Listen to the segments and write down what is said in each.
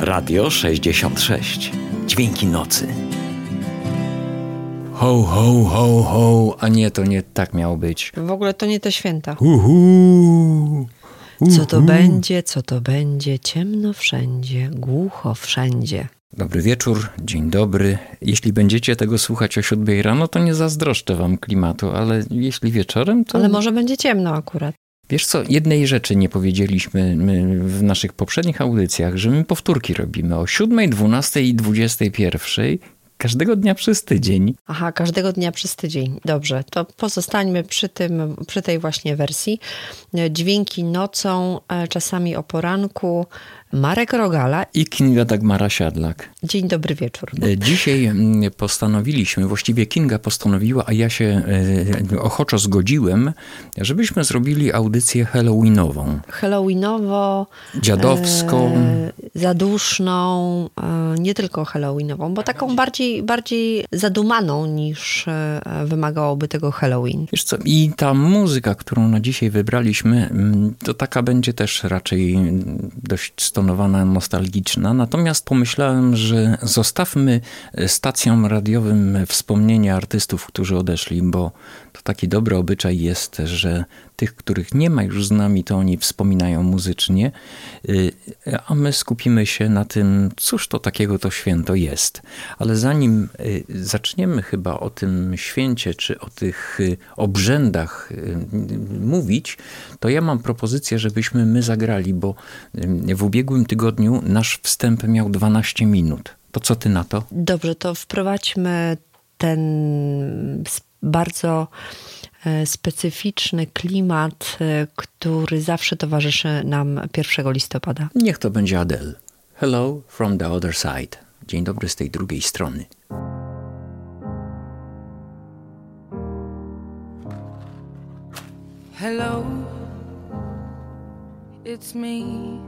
Radio 66. Dźwięki nocy. Ho, ho, ho, ho. A nie, to nie tak miało być. W ogóle to nie te święta. Uhu. Co to będzie, co to będzie, ciemno wszędzie, głucho wszędzie. Dobry wieczór, dzień dobry. Jeśli będziecie tego słuchać o 7 rano, to nie zazdroszczę wam klimatu, ale jeśli wieczorem, to... Ale może będzie ciemno akurat. Wiesz co, jednej rzeczy nie powiedzieliśmy my w naszych poprzednich audycjach, że my powtórki robimy o 7, 12 i 21 każdego dnia przez tydzień. Aha, każdego dnia przez tydzień. Dobrze, to pozostańmy przy, tym, przy tej właśnie wersji. Dźwięki nocą, e, czasami o poranku. Marek Rogala i Kinga Dagmara Siadlak. Dzień dobry wieczór. E, dzisiaj mm, postanowiliśmy, właściwie Kinga postanowiła, a ja się e, ochoczo zgodziłem, żebyśmy zrobili audycję halloweenową. Halloweenowo. Dziadowską. E, zaduszną, e, nie tylko halloweenową, bo taką bardziej, bardziej zadumaną niż e, wymagałoby tego Halloween. Wiesz co, i ta muzyka, którą na dzisiaj wybraliśmy, mm, to taka będzie też raczej dość stonowana, nostalgiczna. Natomiast pomyślałem, że zostawmy stacjom radiowym wspomnienia artystów, którzy odeszli, bo to taki dobry obyczaj jest, że tych, których nie ma już z nami, to oni wspominają muzycznie, y, a my skupimy się na tym, cóż to takiego to święto jest. Ale zanim y, zaczniemy chyba o tym święcie, czy o tych y, obrzędach mówić, to ja mam propozycję, żebyśmy my zagrali, bo w ubiegłym tygodniu nasz wstęp miał 12 minut. To co ty na to? Dobrze, to wprowadźmy ten bardzo e, specyficzny klimat, e, który zawsze towarzyszy nam 1 listopada. Niech to będzie Adele. Hello from the other side. Dzień dobry z tej drugiej strony. Hello, it's me.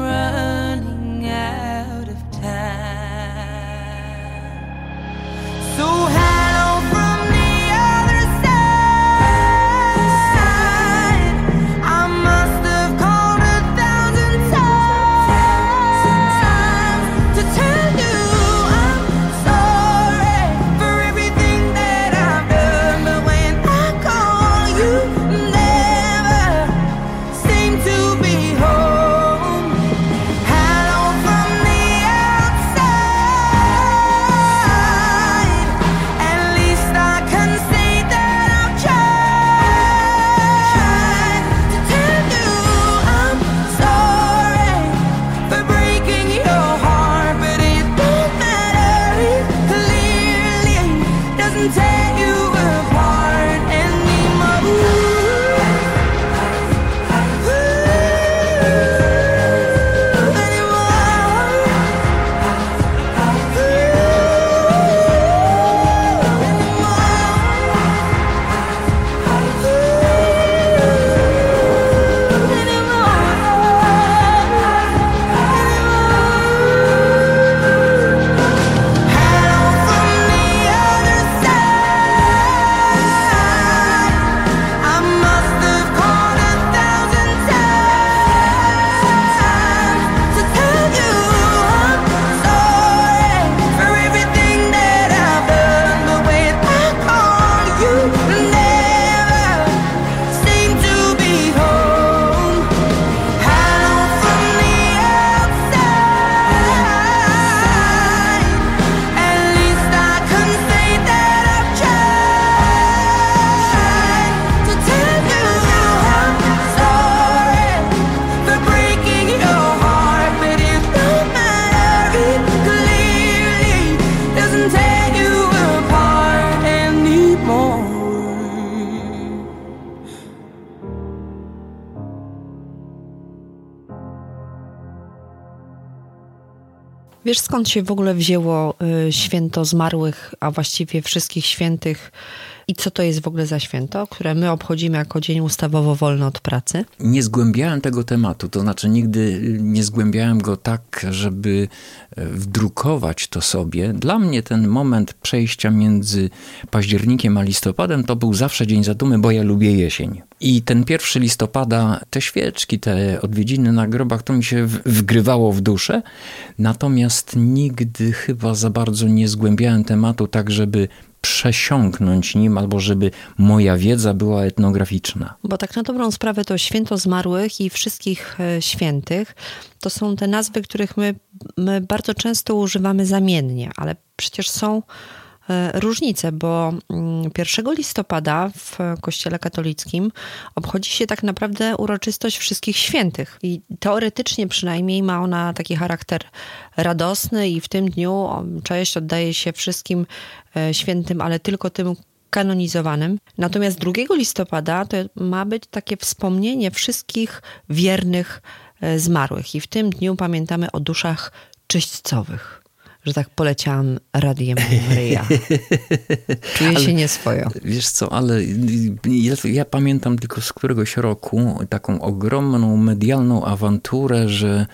Skąd się w ogóle wzięło y, święto zmarłych, a właściwie wszystkich świętych i co to jest w ogóle za święto, które my obchodzimy jako dzień ustawowo wolny od pracy? Nie zgłębiałem tego tematu, to znaczy nigdy nie zgłębiałem go tak, żeby e, wdrukować to sobie. Dla mnie ten moment przejścia między październikiem a listopadem to był zawsze dzień zadumy, bo ja lubię jesień. I ten pierwszy listopada, te świeczki, te odwiedziny na grobach, to mi się wgrywało w duszę. Natomiast nigdy chyba za bardzo nie zgłębiałem tematu tak, żeby przesiąknąć nim, albo żeby moja wiedza była etnograficzna. Bo tak na dobrą sprawę to święto zmarłych i wszystkich e, świętych to są te nazwy, których my, my bardzo często używamy zamiennie, ale przecież są E, różnice, bo 1 mm, listopada w Kościele katolickim obchodzi się tak naprawdę uroczystość wszystkich świętych. I teoretycznie przynajmniej ma ona taki charakter radosny i w tym dniu cześć oddaje się wszystkim e, świętym, ale tylko tym kanonizowanym. Natomiast 2 listopada to ma być takie wspomnienie wszystkich wiernych e, zmarłych. I w tym dniu pamiętamy o duszach czyśćcowych że tak poleciałam radiem Maryja. Czuję ale, się nieswojo. Wiesz co, ale ja, ja, pamiętam tylko z któregoś roku taką ogromną medialną awanturę, że,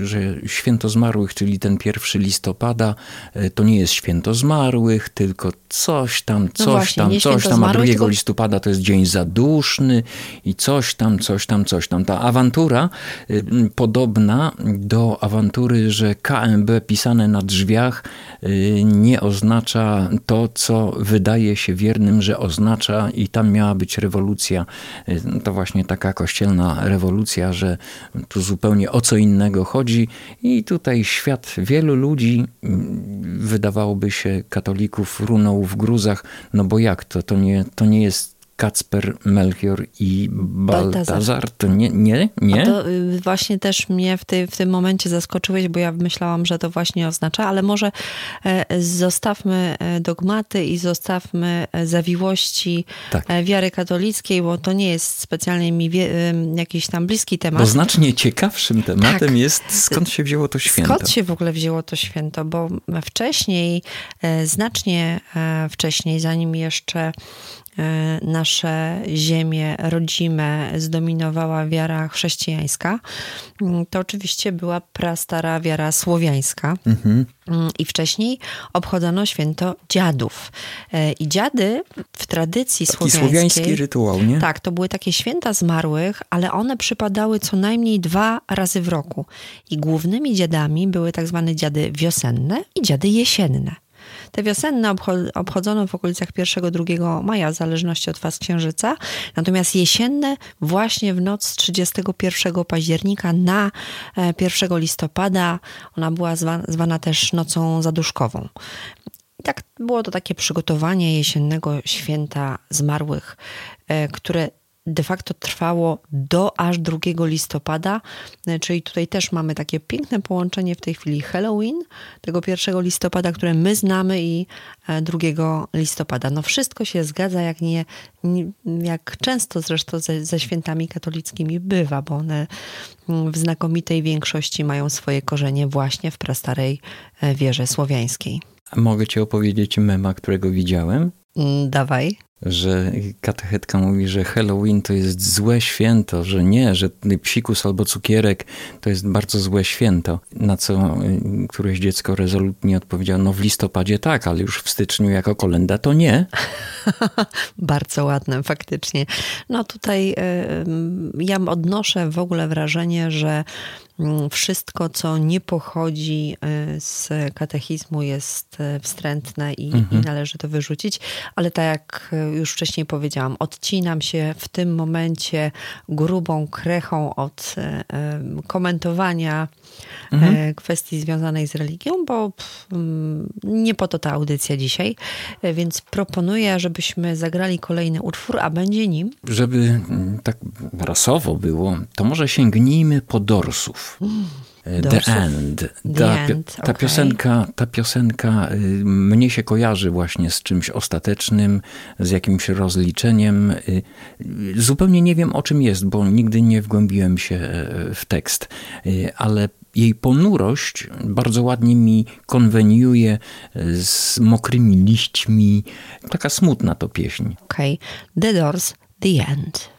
że Święto Zmarłych, czyli ten pierwszy listopada, e, to nie jest Święto Zmarłych, tylko coś tam, no coś no właśnie, tam, coś tam, a 2 tylko... listopada to jest Dzień Zaduszny i coś tam, coś tam, coś tam. Ta awantura y, podobna do awantury, że KMB pisane na drzwiach y, nie oznacza to, co wydaje się wiernym, że oznacza i tam miała być rewolucja. Y, to właśnie taka kościelna rewolucja, że tu zupełnie o co innego chodzi i tutaj świat wielu ludzi, mm, wydawałoby się katolików, runął w gruzach, no bo jak to? To nie, to nie jest Kacper, Melchior i Baltazar. To nie, nie, nie? A to y, właśnie też mnie w, ty, w tym momencie zaskoczyłeś, bo ja myślałam, że to właśnie oznacza, ale może e, zostawmy e, dogmaty i zostawmy e, zawiłości tak. wiary katolickiej, bo to nie jest specjalnie mi wie, jakiś tam bliski temat. Bo znacznie ciekawszym tematem tak. jest skąd się wzięło to święto. Skąd się w ogóle wzięło to święto, bo wcześniej, znacznie wcześniej, zanim jeszcze nasze ziemie rodzime zdominowała wiara chrześcijańska, mm, to oczywiście była prastara wiara słowiańska. Mhm. Mm, I wcześniej obchodzono święto dziadów. E, I dziady w tradycji Taki słowiańskiej... słowiański rytuał, nie? Tak, to były takie święta zmarłych, ale one przypadały co najmniej dwa razy w roku. I głównymi dziadami były tak zwane dziady wiosenne i dziady jesienne. Te wiosenne obchodzono w okolicach 1-2 maja, w zależności od faz księżyca, natomiast jesienne właśnie w noc z 31 października na 1 e, listopada. Ona była zwana, zwana też nocą zaduszkową. I tak było to takie przygotowanie jesiennego święta zmarłych, e, które de facto trwało do aż 2 listopada, e, czyli tutaj też mamy takie piękne połączenie w tej chwili Halloween, tego 1 listopada, które my znamy i 2 e, listopada. No wszystko się zgadza, jak nie, jak często zresztą ze, ze świętami katolickimi bywa, bo one mm, w znakomitej większości mają swoje korzenie właśnie w prastarej e, wierze słowiańskiej. Mogę ci opowiedzieć mema, którego widziałem? Mm, dawaj że katechetka mówi, że Halloween to jest złe święto, że nie, że psikus albo cukierek to jest bardzo złe święto. Na co y, któreś dziecko rezolutnie odpowiedziało, no w listopadzie tak, ale już w styczniu jako kolenda to nie. bardzo ładne, faktycznie. No tutaj y, ja odnoszę w ogóle wrażenie, że wszystko, co nie pochodzi y, z katechizmu, jest y, wstrętne i, mhm. i, należy to wyrzucić. Ale tak jak y, już wcześniej powiedziałam, odcinam się w tym momencie grubą krechą od komentowania mhm. kwestii związanej z religią, bo mm, nie po to ta audycja dzisiaj. Więc proponuję, żebyśmy zagrali kolejny utwór, a będzie nim. Żeby mm, tak rasowo było, to może sięgnijmy po dorsów. The End. The Ta, End, ta okej. piosenka, ta piosenka y, mnie się kojarzy właśnie z czymś ostatecznym, z jakimś rozliczeniem. Y, Zupełnie nie wiem o czym jest, bo nigdy nie wgłębiłem się e, w tekst, Y, ale jej ponurość bardzo ładnie mi konweniuje z mokrymi liśćmi. Taka smutna to pieśń. Okej. The Doors, The End.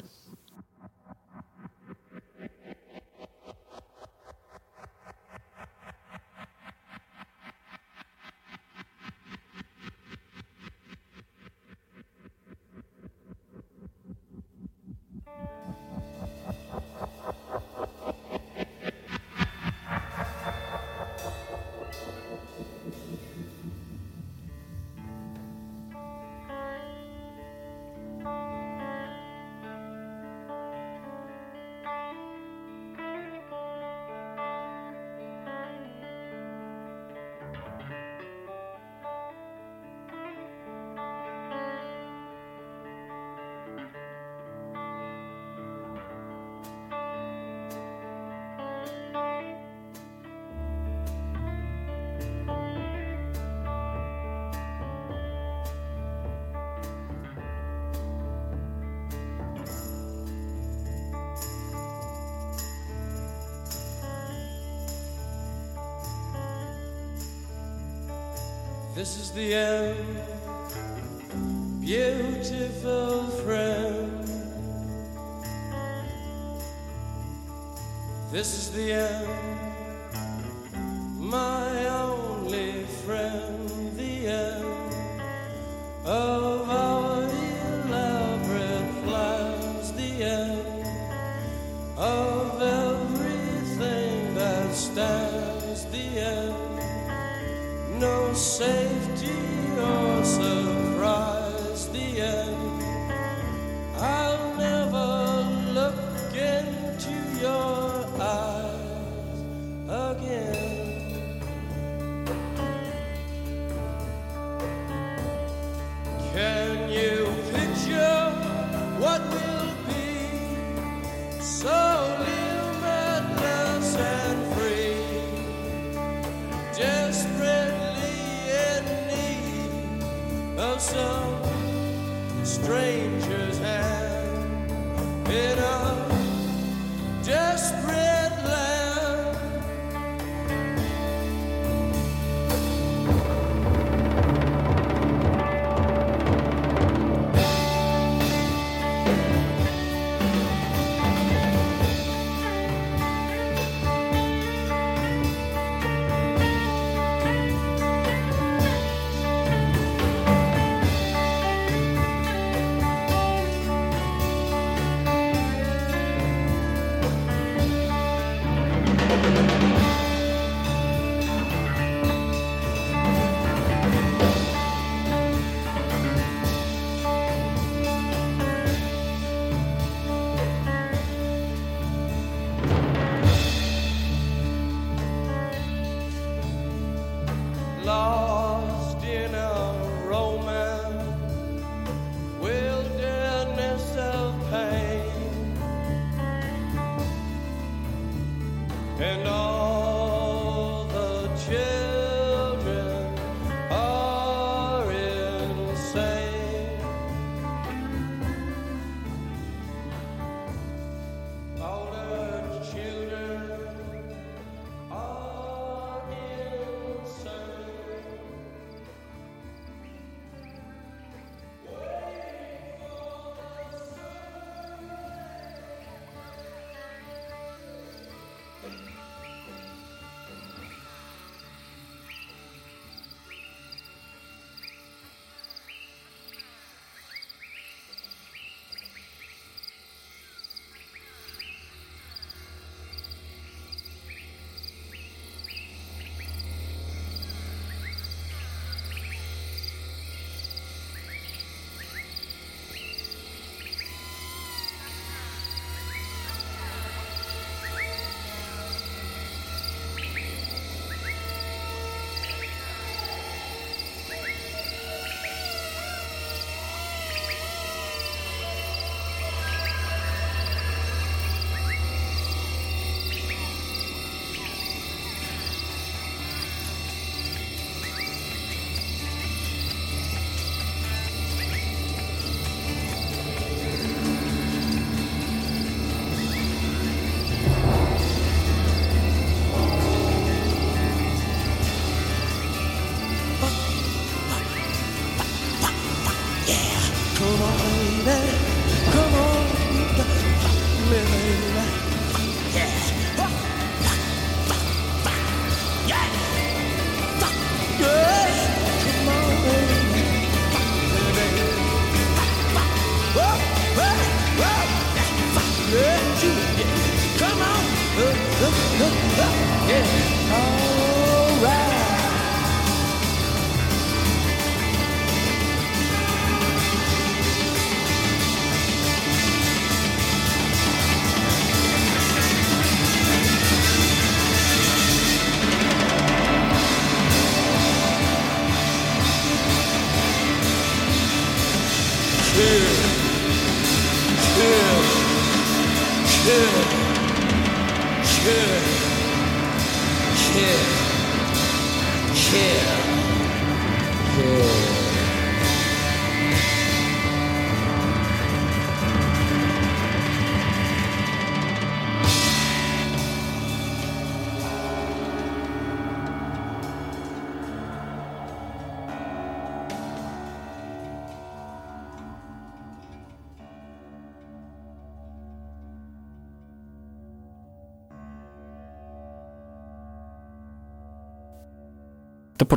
Lord.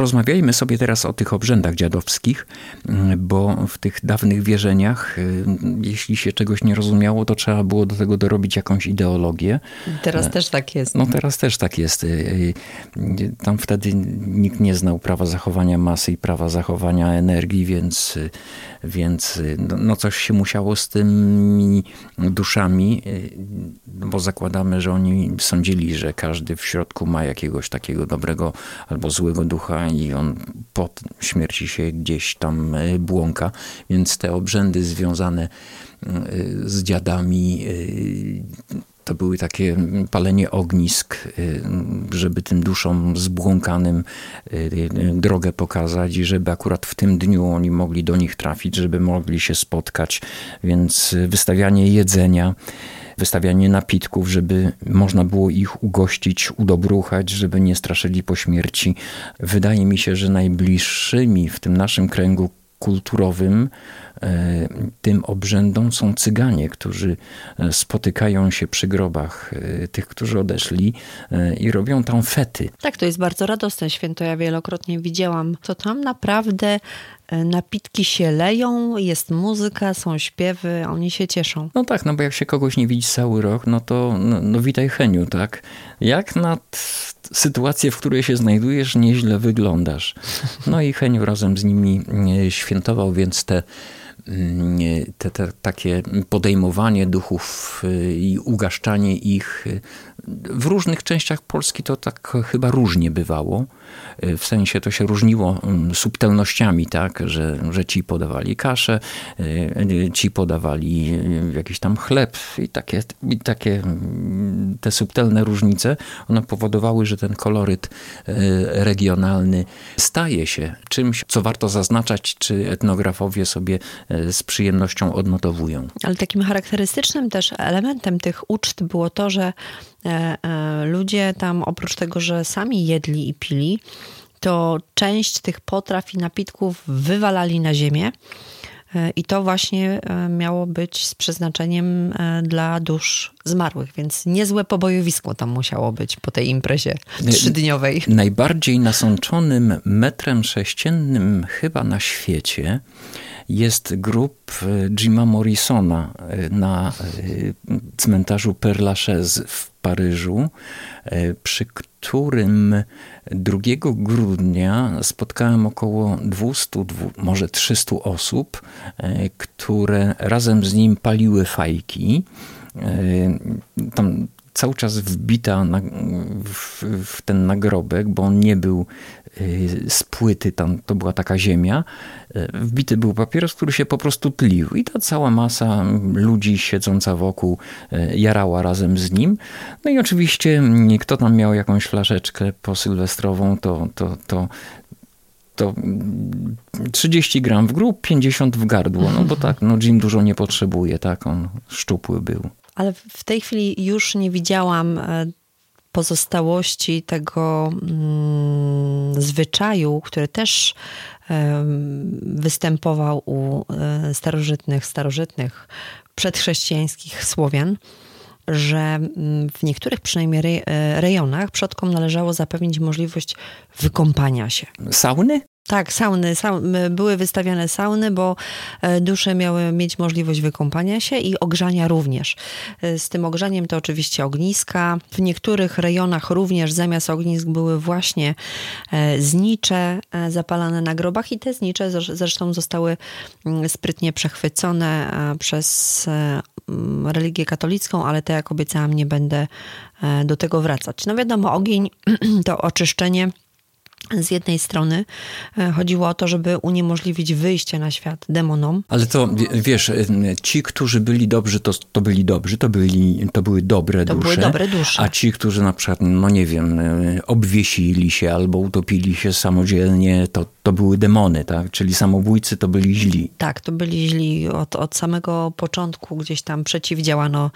Porozmawiajmy sobie teraz o tych obrzędach dziadowskich, bo w tych dawnych wierzeniach, y, jeśli się czegoś nie rozumiało, to trzeba było do tego dorobić jakąś ideologię. Teraz też tak jest. No teraz też tak jest. Y, y, Tam wtedy nikt nie znał prawa zachowania masy i prawa zachowania energii, więc, więc no- no coś się musiało z tymi duszami, bo zakładamy, że oni sądzili, że każdy w środku ma jakiegoś takiego dobrego albo złego ducha i on po śmierci się gdzieś tam y, błąka, więc te obrzędy związane y, z dziadami y, to były takie palenie ognisk, y, żeby tym duszom zbłąkanym drogę pokazać i żeby akurat w tym dniu oni mogli do nich trafić, żeby mogli się spotkać. Więc wystawianie jedzenia, wystawianie napitków, żeby można było ich ugościć, udobruchać, żeby nie straszyli po śmierci. Wydaje mi się, że najbliższymi w tym naszym kręgu kulturowym e, tym obrzędom są cyganie, którzy e, spotykają się przy grobach e, tych, którzy odeszli i robią tam fety. Tak, to jest bardzo radosne święto. Ja wielokrotnie widziałam, to tam naprawdę napitki się leją, jest muzyka, są śpiewy, oni się cieszą. No tak, no bo jak się kogoś nie widzi cały rok, no to no, no witaj Heniu, tak? Jak na t- sytuację, w której się znajdujesz, nieźle wyglądasz. No i Heniu razem z nimi e, świętował, więc te mm, te, te takie podejmowanie duchów i ugaszczanie ich w różnych częściach Polski to tak chyba różnie bywało. Y, W sensie to się różniło mm, subtelnościami, tak, że, że ci podawali kaszę, y, ci podawali y, jakiś tam chleb i takie, i takie mm, te subtelne różnice, one powodowały, że ten koloryt y, regionalny staje się czymś, co warto zaznaczać, czy etnografowie sobie y, z przyjemnością odnotowują. Ale takim charakterystycznym też elementem tych uczt było to, że ludzie tam oprócz tego, że sami jedli i pili, to część tych potraw i napitków wywalali na ziemię. E, I to właśnie e, miało być z przeznaczeniem e, dla dusz zmarłych, więc niezłe pobojowisko tam musiało być po tej imprezie trzydniowej. Najbardziej nasączonym metrem sześciennym chyba na świecie jest grób e, Jima Morrisona e, na e, cmentarzu Père Lachaise w Paryżu, przy którym 2 grudnia spotkałem około 200, dwu- może 300 osób, które razem z nim paliły fajki. E, Tam cały czas wbita na, w, w ten nagrobek, bo on nie był y, z płyty, tam to była taka ziemia, y, wbity był papieros, który się po prostu tlił i ta cała masa ludzi siedząca wokół jarała razem z nim. No i oczywiście mm, kto tam miał jakąś flaszeczkę posylwestrową, to, to, to to mm, 30 gram w grób, 50 w gardło, no bo tak, no Jim dużo nie potrzebuje, tak, on szczupły był. Ale w tej chwili już nie widziałam e, pozostałości tego mm, zwyczaju, który też występował u e, starożytnych, starożytnych, przedchrześcijańskich Słowian, że mm, w niektórych przynajmniej e, rejonach przodkom należało zapewnić możliwość wykąpania się. Sauny? Tak, sauny, sau- były wystawiane sauny, bo e, dusze miały mieć możliwość wykąpania się i ogrzania również. E, Z tym ogrzaniem to oczywiście ogniska. W niektórych rejonach również zamiast ognisk były właśnie e, znicze zapalane na grobach i te znicze zresz- zresztą zostały mm, sprytnie przechwycone przez mm, religię katolicką, ale to jak obiecałam nie będę do tego wracać. No wiadomo, ogień to oczyszczenie z jednej strony e, chodziło o to, żeby uniemożliwić wyjście na świat demonom. Ale to wie- wiesz, y, ci, którzy byli dobrzy, to, to byli dobrzy, to, byli, to były dobre To dusze. były dobre dusze. A ci, którzy na przykład, no nie wiem, y, obwiesili się albo utopili się samodzielnie, to, to były demony, tak? Czyli samobójcy to byli źli. Tak, to byli źli od, od samego początku, gdzieś tam przeciwdziałano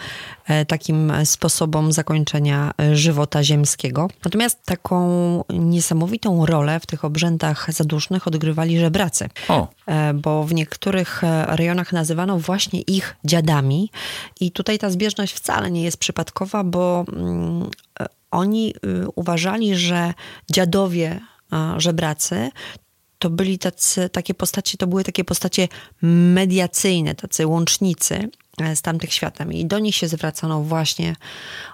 e, takim sposobom zakończenia e, żywota ziemskiego. Natomiast taką niesamowitą rolę w tych obrzędach zadusznych odgrywali żebracy. O, E, bo w niektórych rejonach nazywano właśnie ich dziadami. I tutaj ta zbieżność wcale nie jest przypadkowa, bo mm, oni y, uważali, że dziadowie żebracy to byli tacy, takie postacie, to były takie postacie mediacyjne, tacy łącznicy e, z tamtych światem. I do nich się zwracano właśnie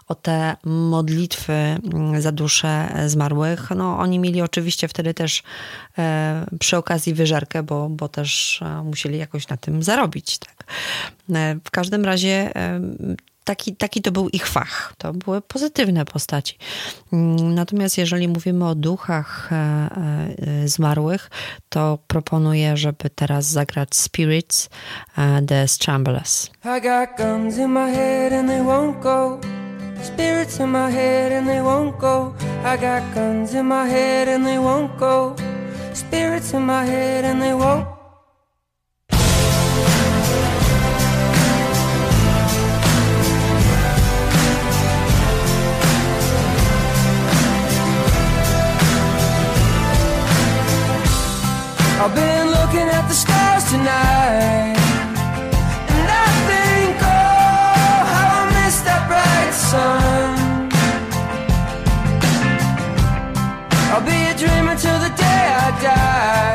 o te modlitwy mm, za dusze e, zmarłych. No, oni mieli oczywiście wtedy też e, przy okazji wyżerkę, bo, bo też e, musieli jakoś na tym zarobić. Tak. E, w każdym razie e, taki, taki to był ich fach. To były pozytywne postaci. Mm, Natomiast jeżeli mówimy o duchach e, e, zmarłych, to proponuję, żeby teraz zagrać Spirits e, The Stramblers. I got guns in my head and they won't go. Spirits in my head and they won't go. I got guns in my head and they won't go. Spirits in my head and they won't. Tonight. And I think, oh, how I miss that bright sun. I'll be a dreamer till the day I die.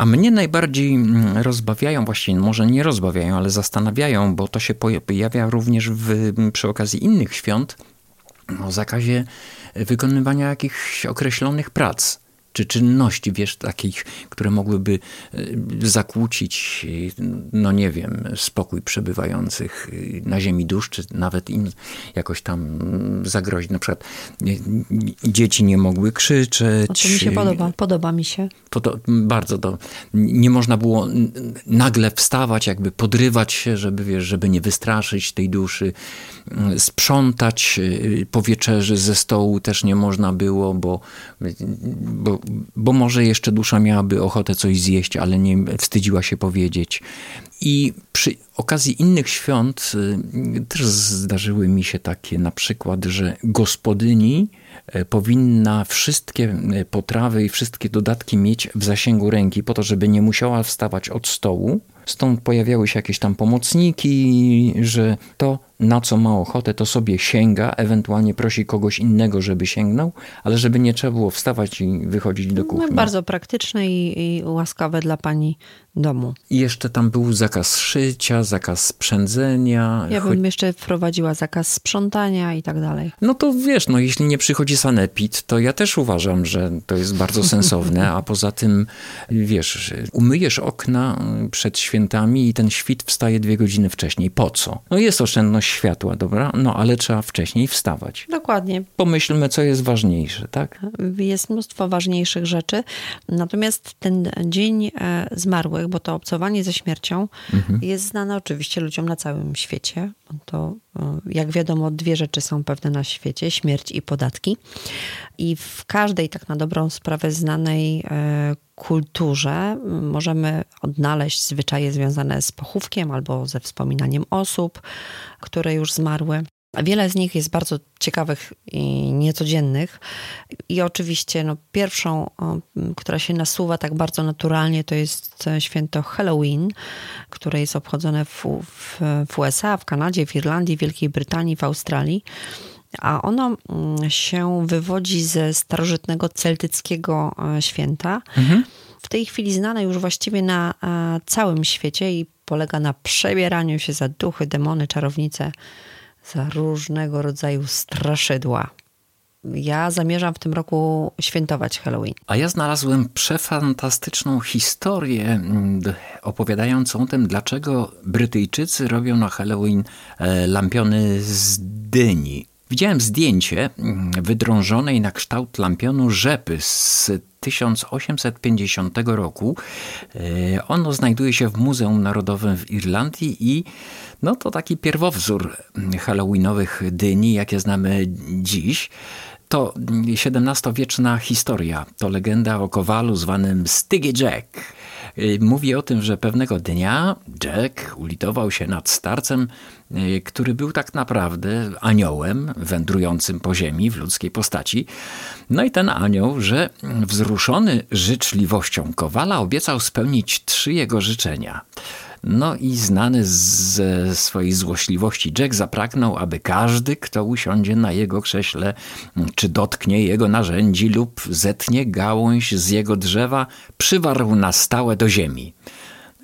A mnie najbardziej mm, rozbawiają, właściwie może nie rozbawiają, ale zastanawiają, bo to się pojawia również w, przy okazji innych świąt, o zakazie wykonywania jakichś określonych prac czy czynności, wiesz, takich, które mogłyby e, zakłócić, e, no nie wiem, spokój przebywających e, na ziemi dusz, czy nawet im jakoś tam zagrozić. Na przykład dzieci nie mogły krzyczeć. O, to mi się podoba, podoba mi się. To, bardzo to. Nie można było nagle wstawać, jakby podrywać się, żeby, wiesz, żeby nie wystraszyć tej duszy. Sprzątać po wieczerzy ze stołu też nie można było, bo, bo bo może jeszcze dusza miałaby ochotę coś zjeść, ale nie wstydziła się powiedzieć. I przy okazji innych świąt y, też zdarzyły mi się takie na przykład, że gospodyni e, powinna wszystkie e, potrawy i wszystkie dodatki mieć w zasięgu ręki, po to, żeby nie musiała wstawać od stołu. Stąd pojawiały się jakieś tam pomocniki, że to na co ma ochotę, to sobie sięga, ewentualnie prosi kogoś innego, żeby sięgnął, ale żeby nie trzeba było wstawać i wychodzić do kuchni. No, bardzo praktyczne i, i łaskawe dla pani domu. I jeszcze tam był zakaz szycia, zakaz sprzędzenia. Ja bym jeszcze wprowadziła zakaz sprzątania i tak dalej. No to wiesz, no jeśli nie przychodzi sanepid, to ja też uważam, że to jest bardzo sensowne, a poza tym, wiesz, umyjesz okna przed świętami i ten świt wstaje dwie godziny wcześniej. Po co? No jest oszczędność światła, dobra? No ale trzeba wcześniej wstawać. Dokładnie. Pomyślmy, co jest ważniejsze, tak? Jest mnóstwo ważniejszych rzeczy. Natomiast ten dzień e, zmarłych, bo to obcowanie ze śmiercią mhm. jest znane oczywiście ludziom na całym świecie. To, e, jak wiadomo, dwie rzeczy są pewne na świecie: śmierć i podatki. I w każdej, tak na dobrą sprawę, znanej e, kulturze możemy odnaleźć zwyczaje związane z pochówkiem albo ze wspominaniem osób, które już zmarły. Wiele z nich jest bardzo ciekawych i niecodziennych. I oczywiście no, pierwszą, która się nasuwa tak bardzo naturalnie, to jest święto Halloween, które jest obchodzone w, w, w USA, w Kanadzie, w Irlandii, w Wielkiej Brytanii, w Australii. A ono mm, się wywodzi ze starożytnego celtyckiego e, święta. Mhm. W tej chwili znane już właściwie na e, całym świecie i polega na przebieraniu się za duchy, demony, czarownice, za różnego rodzaju straszydła. Ja zamierzam w tym roku świętować Halloween. A ja znalazłem przefantastyczną historię mm, opowiadającą o tym, dlaczego Brytyjczycy robią na Halloween e, lampiony z dyni. Widziałem zdjęcie mm, wydrążonej na kształt lampionu rzepy z 1850 roku. E, ono znajduje się w Muzeum Narodowym w Irlandii i no to taki pierwowzór halloweenowych dyni, jakie znamy dziś. To XVII-wieczna historia. To legenda o kowalu zwanym Stiggy Jack. Y, mówi o tym, że pewnego dnia Jack ulitował się nad starcem, y, który był tak naprawdę aniołem wędrującym po ziemi w ludzkiej postaci. No i ten anioł, że wzruszony życzliwością kowala obiecał spełnić trzy jego życzenia. No i znany ze swojej złośliwości Jack zapragnął, aby każdy, kto usiądzie na jego krześle, czy dotknie jego narzędzi lub zetnie gałąź z jego drzewa, przywarł na stałe do ziemi.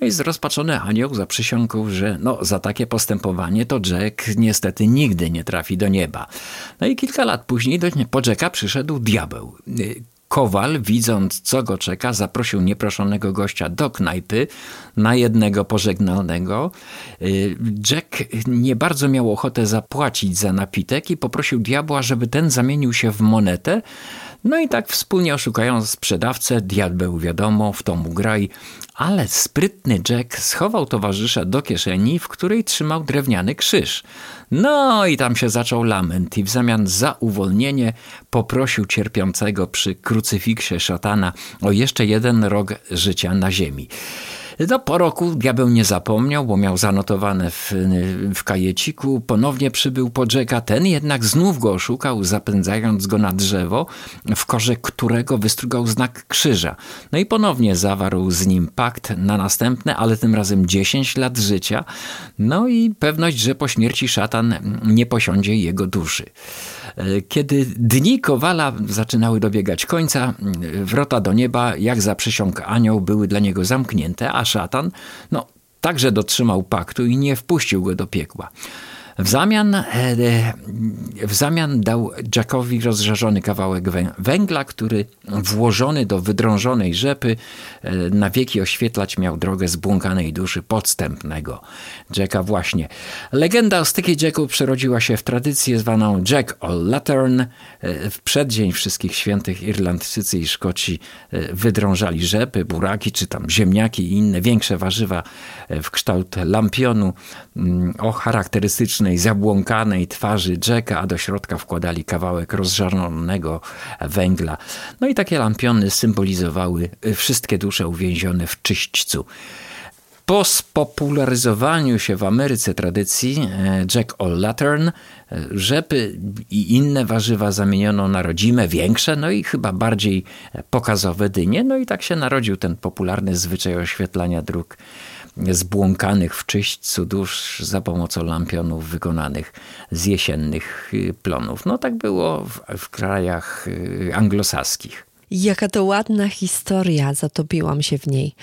No i zrozpaczony anioł zaprzysiągł, że no, za takie postępowanie to Jack niestety nigdy nie trafi do nieba. No i kilka lat później do, po Jacka przyszedł diabeł. Kowal, widząc co go czeka, zaprosił nieproszonego gościa do knajpy na jednego pożegnalnego. Y, Jack nie bardzo miał ochotę zapłacić za napitek i poprosił diabła, żeby ten zamienił się w monetę. No i tak wspólnie oszukają sprzedawcę, diabeł wiadomo, w tomu graj, ale sprytny Jack schował towarzysza do kieszeni, w której trzymał drewniany krzyż. No i tam się zaczął lament i w zamian za uwolnienie poprosił cierpiącego przy krucyfiksie szatana o jeszcze jeden rok życia na ziemi. No, po roku diabeł nie zapomniał, bo miał zanotowane w, w kajeciku. Ponownie przybył po Jacka, ten jednak znów go oszukał, zapędzając go na drzewo, w korze którego wystrugał znak krzyża. No i ponownie zawarł z nim pakt na następne, ale tym razem 10 lat życia. No i pewność, że po śmierci szatan nie posiądzie jego duszy. Kiedy dni Kowala zaczynały dobiegać końca, wrota do nieba, jak zaprzysiąg anioł, były dla niego zamknięte, a szatan, no, także dotrzymał paktu i nie wpuścił go do piekła. W zamian, e, w zamian dał Jackowi rozżarzony kawałek wę- węgla, który włożony do wydrążonej rzepy e, na wieki oświetlać miał drogę zbłąkanej duszy podstępnego Jacka właśnie. Legenda o Sticky Jacku przerodziła się w tradycję zwaną Jack O'Lantern. E, W przeddzień Wszystkich Świętych Irlandczycy i Szkoci e, wydrążali rzepy, buraki czy tam ziemniaki i inne większe warzywa e, w kształt lampionu mm, o charakterystycznej zabłąkanej twarzy Jacka, a do środka wkładali kawałek rozżarzonego węgla. No i takie lampiony symbolizowały wszystkie dusze uwięzione w czyśćcu. Po spopularyzowaniu się w Ameryce tradycji e, Jack O'Lantern, e, rzepy i inne warzywa zamieniono na rodzime, większe, no i chyba bardziej pokazowe dynie. No i tak się narodził ten popularny zwyczaj oświetlania dróg zbłąkanych w czyśćcu dusz za pomocą lampionów wykonanych z jesiennych y, plonów. No tak było w, w krajach y, anglosaskich. Jaka to ładna historia, zatopiłam się w niej.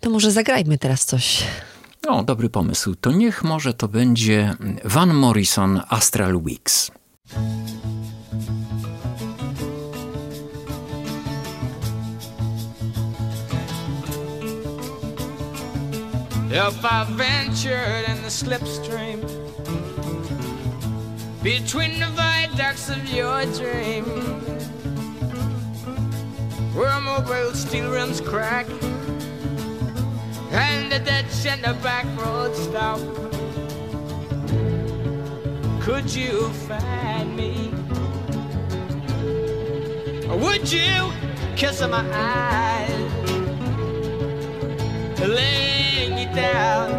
To może zagrajmy teraz coś. O, dobry pomysł. To niech może to będzie Van Morrison Astral Weeks. If I ventured in the slipstream between the viaducts of your dream, where mobile steel rims crack and the ditch and the back road stop, could you find me? Or would you kiss my eyes? Laying you down.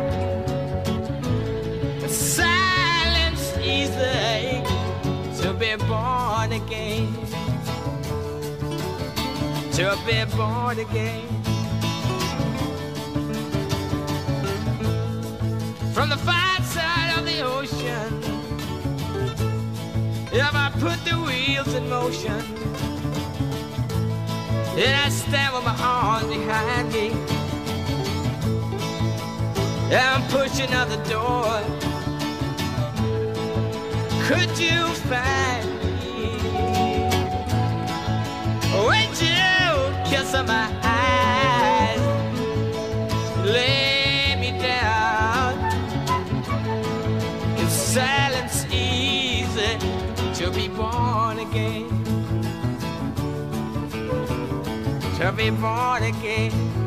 Silence easy to be born again. To be born again. From the far side of the ocean, if I put the wheels in motion, and I stand with my arms behind me and pushing out the door. Could you find me? Would you kiss my eyes? Lay me down. Is silence easy to be born again? To be born again.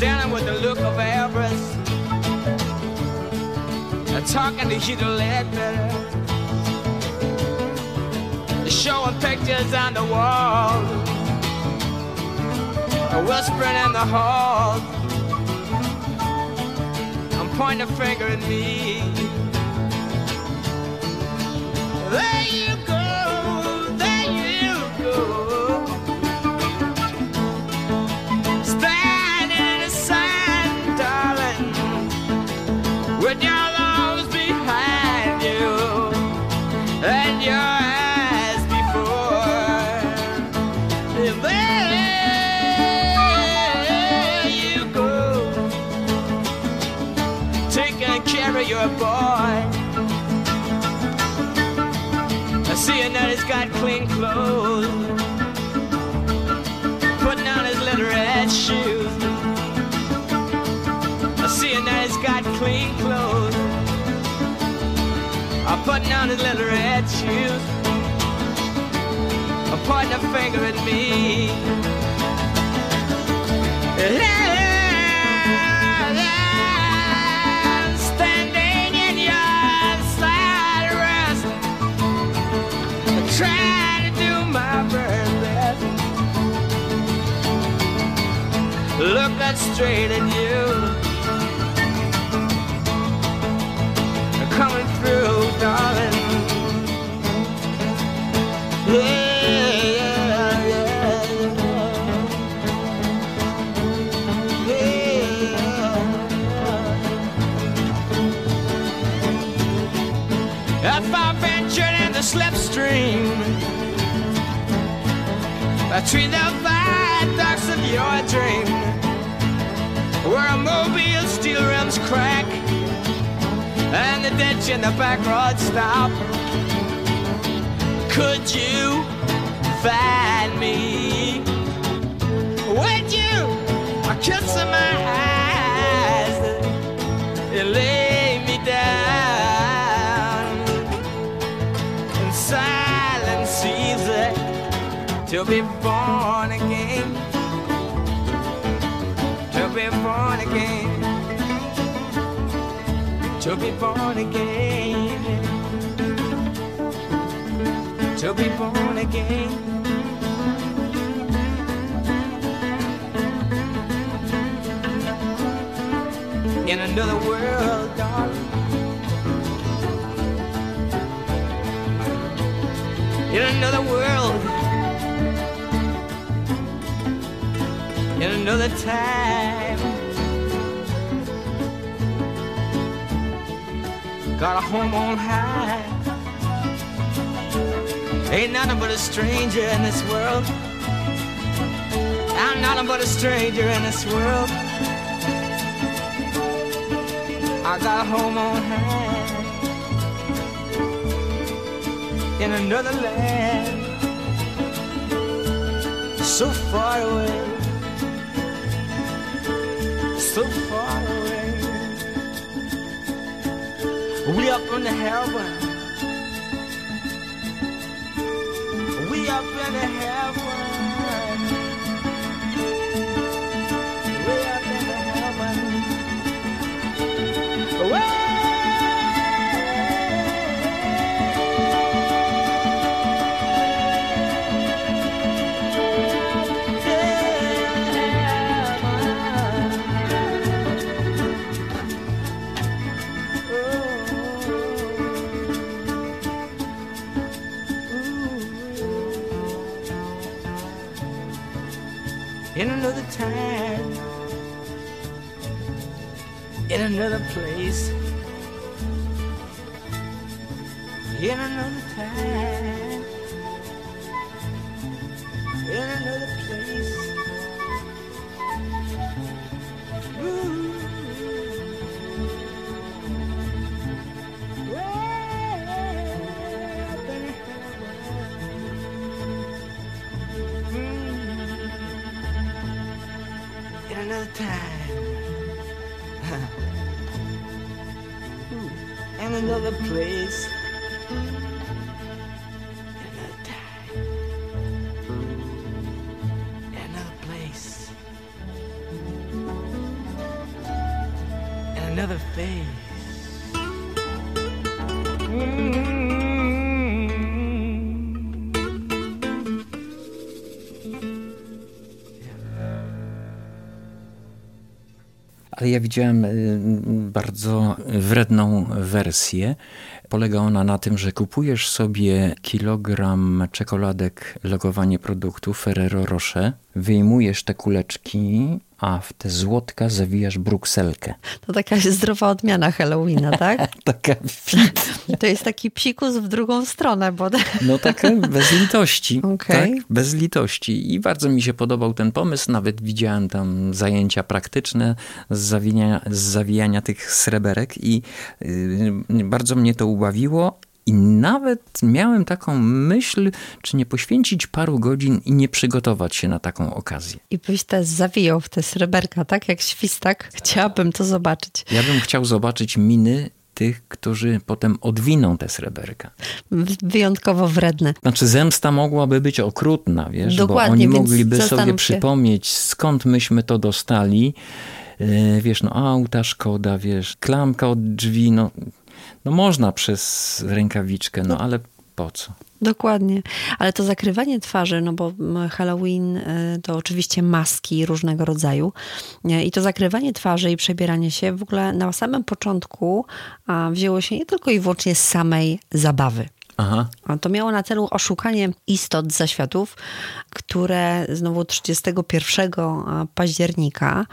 Standing with the look of uh, talking to Hugh Ledbetter, showing pictures on the wall, whispering in the hall. I'm pointing a finger at me. There you His little red shoes. Pointing a finger at me. Standing in your side trying to do my best. Looking straight at you, coming through, darling. Slipstream between the viaducts of your dream, where a mobile steel rims crack and the ditch in the back road stop, could you find me? Would you? Kiss my to be born again. To be born again. To be born again. To be born again. In another world, darling. In another world, in another time. Got a home on high. Ain't nothing but a stranger in this world. I'm nothing but a stranger in this world. I got a home on high in another land, so far away, so far away. We up in heaven, we up in heaven. Another place, Ja widziałem y, bardzo wredną wersję. Polega ona na tym, że kupujesz sobie kilogram czekoladek logowanie produktu Ferrero Rocher, wyjmujesz te kuleczki, a w te złotka zawijasz brukselkę. To taka zdrowa odmiana Halloweena, tak? Taka. To jest taki psikus w drugą stronę, bo No taka bez litości. Okej. Tak, bez litości. I bardzo mi się podobał ten pomysł. Nawet widziałem tam zajęcia praktyczne z zawijania, z zawijania tych sreberek i y, bardzo mnie to ubawiło. I nawet miałem taką myśl, czy nie poświęcić paru godzin i nie przygotować się na taką okazję. I byś też zawijał w te sreberka, tak? Jak świstak. Chciałabym to zobaczyć. Ja bym chciał zobaczyć miny tych, którzy potem odwiną te sreberka. Wyjątkowo wredne. Znaczy zemsta mogłaby być okrutna, wiesz, Dokładnie, bo oni mogliby sobie się. przypomnieć, skąd myśmy to dostali. E, Wiesz, no auta szkoda, wiesz, klamka od drzwi, no, no można przez rękawiczkę, no ale po co? Dokładnie. Ale to zakrywanie twarzy, no bo Halloween y, to oczywiście maski różnego rodzaju. I to zakrywanie twarzy i przebieranie się w ogóle na samym początku wzięło się nie tylko i wyłącznie z samej zabawy. Aha. A To miało na celu oszukanie istot zaświatów, które znowu 31 października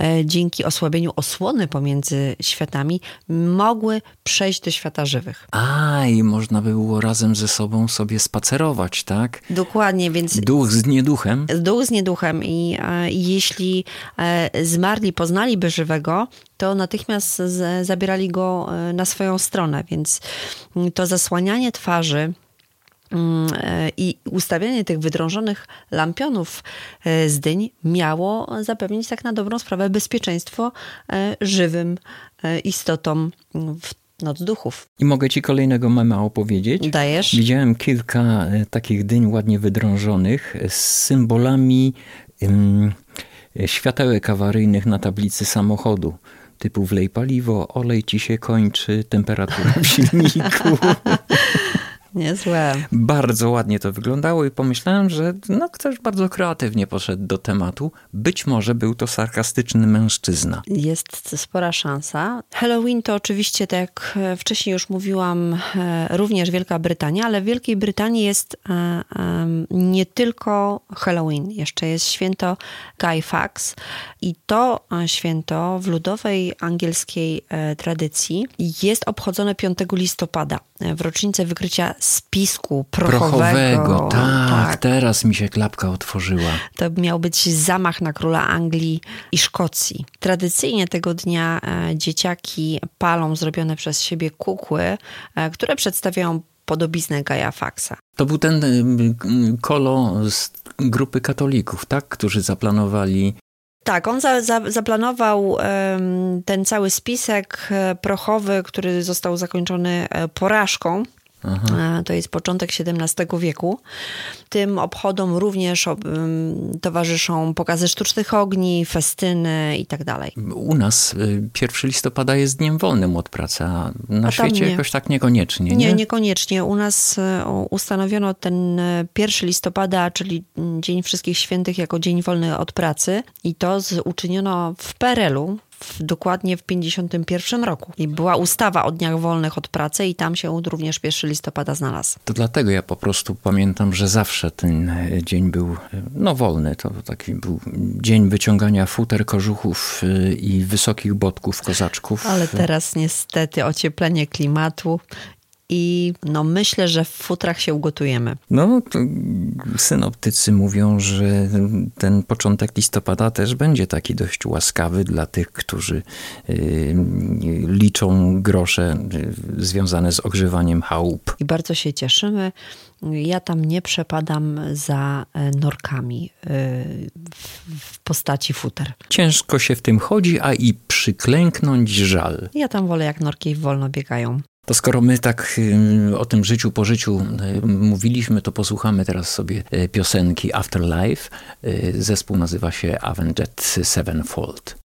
e, dzięki osłabieniu osłony pomiędzy światami mogły przejść do świata żywych. A, i można by było razem ze sobą sobie spacerować, tak? Dokładnie, więc Duch z nieduchem. duch z nieduchem i e, jeśli e, zmarli poznaliby żywego, to natychmiast z, zabierali go e, na swoją stronę, więc mm, to zasłanianie twarzy mm, e, i ustawianie tych wydrążonych lampionów e, z dyń miało zapewnić tak na dobrą sprawę bezpieczeństwo żywym istotom w noc duchów. I mogę ci kolejnego mema opowiedzieć? Dajesz? Widziałem kilka takich dyń ładnie wydrążonych z symbolami ym, światełek awaryjnych na tablicy samochodu. Typu wlej paliwo, olej ci się kończy, temperatura w silniku. Niezłe. Bardzo ładnie to wyglądało i pomyślałem, że no, ktoś bardzo kreatywnie podszedł do tematu. Być może był to sarkastyczny mężczyzna. Jest spora szansa. Halloween to oczywiście, tak jak e, wcześniej już mówiłam, e, również Wielka Brytania, ale w Wielkiej Brytanii jest e, nie tylko Halloween, jeszcze jest święto Guy Fawkes i to święto w ludowej angielskiej tradycji jest obchodzone 5 listopada w rocznicę wykrycia spisku prochowego. Prochowego, tak, teraz mi się klapka otworzyła. To miał być zamach na króla Anglii i Szkocji. Tradycyjnie tego dnia e, dzieciaki palą zrobione przez siebie kukły, e, które przedstawiają podobiznę Gaja Faxa. To był ten ym, kolo z grupy katolików, tak? Którzy zaplanowali Tak, on za, za, zaplanował ten cały spisek e, prochowy, który został zakończony e, porażką. E, To jest początek XVII wieku. Tym obchodom również towarzyszą pokazy sztucznych ogni, festyny i tak. U nas y, 1 listopada jest dniem wolnym od pracy, a na tam świecie nie. jakoś tak niekoniecznie, nie? Nie, niekoniecznie. U nas e, ustanowiono ten e, 1 listopada, czyli mm, Dzień Wszystkich Świętych, jako dzień wolny od pracy i to z, uczyniono w PRL-u. W, dokładnie w 51 roku. I była ustawa o dniach wolnych od pracy i tam się również 1 listopada znalazł. To dlatego ja po prostu pamiętam, że zawsze ten e, dzień był e, no, wolny. To taki był dzień wyciągania futer, kożuchów y, i wysokich bodków kozaczków. Ale teraz niestety ocieplenie klimatu i no myślę, że w futrach się ugotujemy. No, synoptycy mówią, że ten początek listopada też będzie taki dość łaskawy dla tych, którzy y, liczą grosze y, związane z ogrzewaniem chałup. I bardzo się cieszymy. Ja tam nie przepadam za e, norkami e, w postaci futer. Ciężko się w tym chodzi, a i przyklęknąć żal. Ja tam wolę, jak norki wolno biegają. To skoro my tak o tym życiu po życiu mówiliśmy, to posłuchamy teraz sobie y, piosenki Afterlife. Y, Zespół nazywa się Avenged Sevenfold.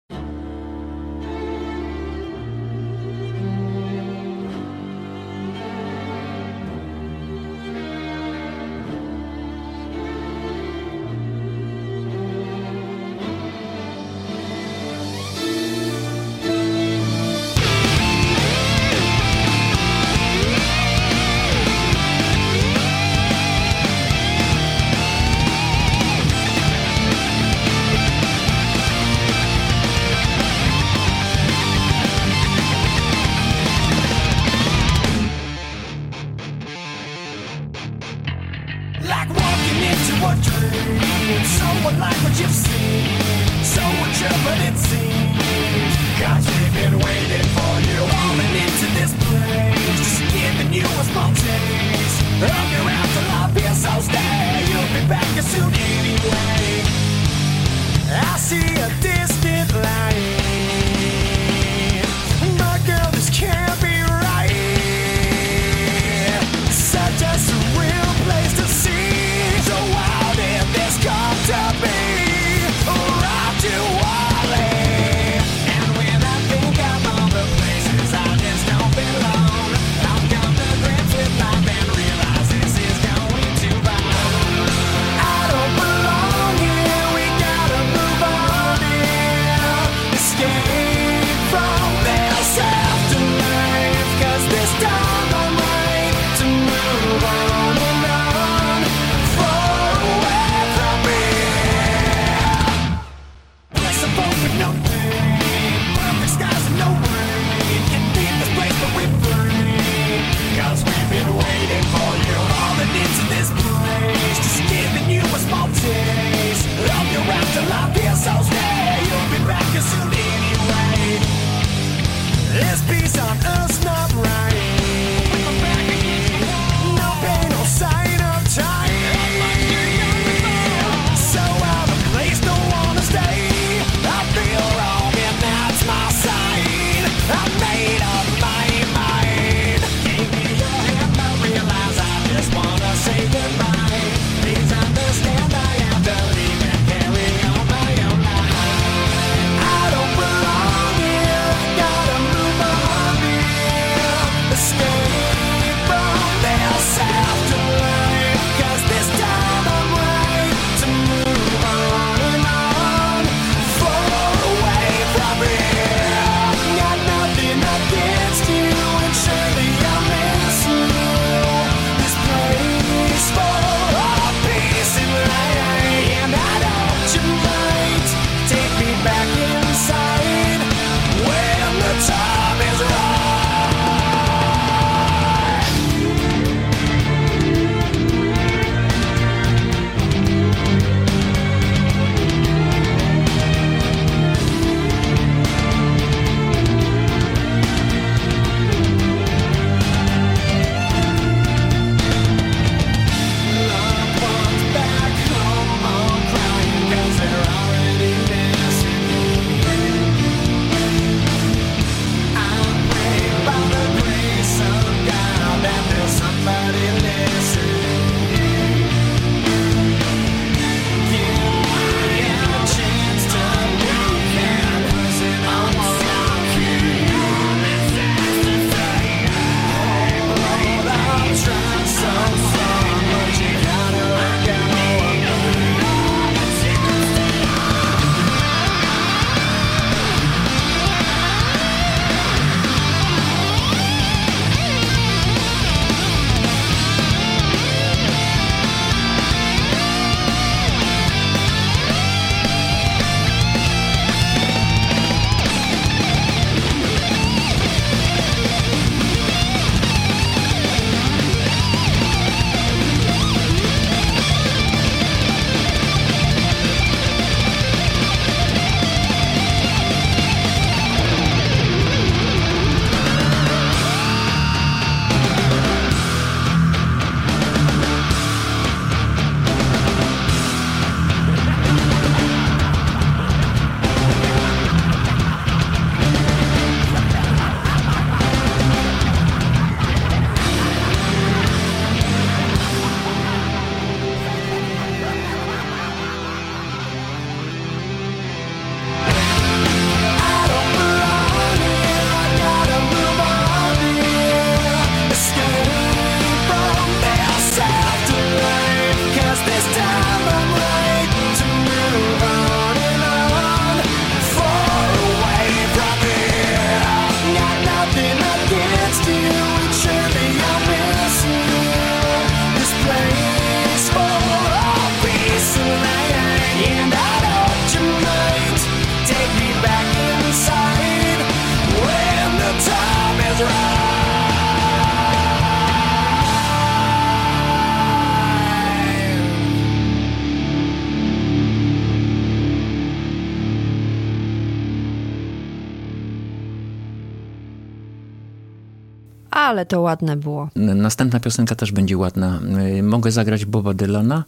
Ale to ładne było. Następna piosenka też będzie ładna. Y, Mogę zagrać Boba Dylana,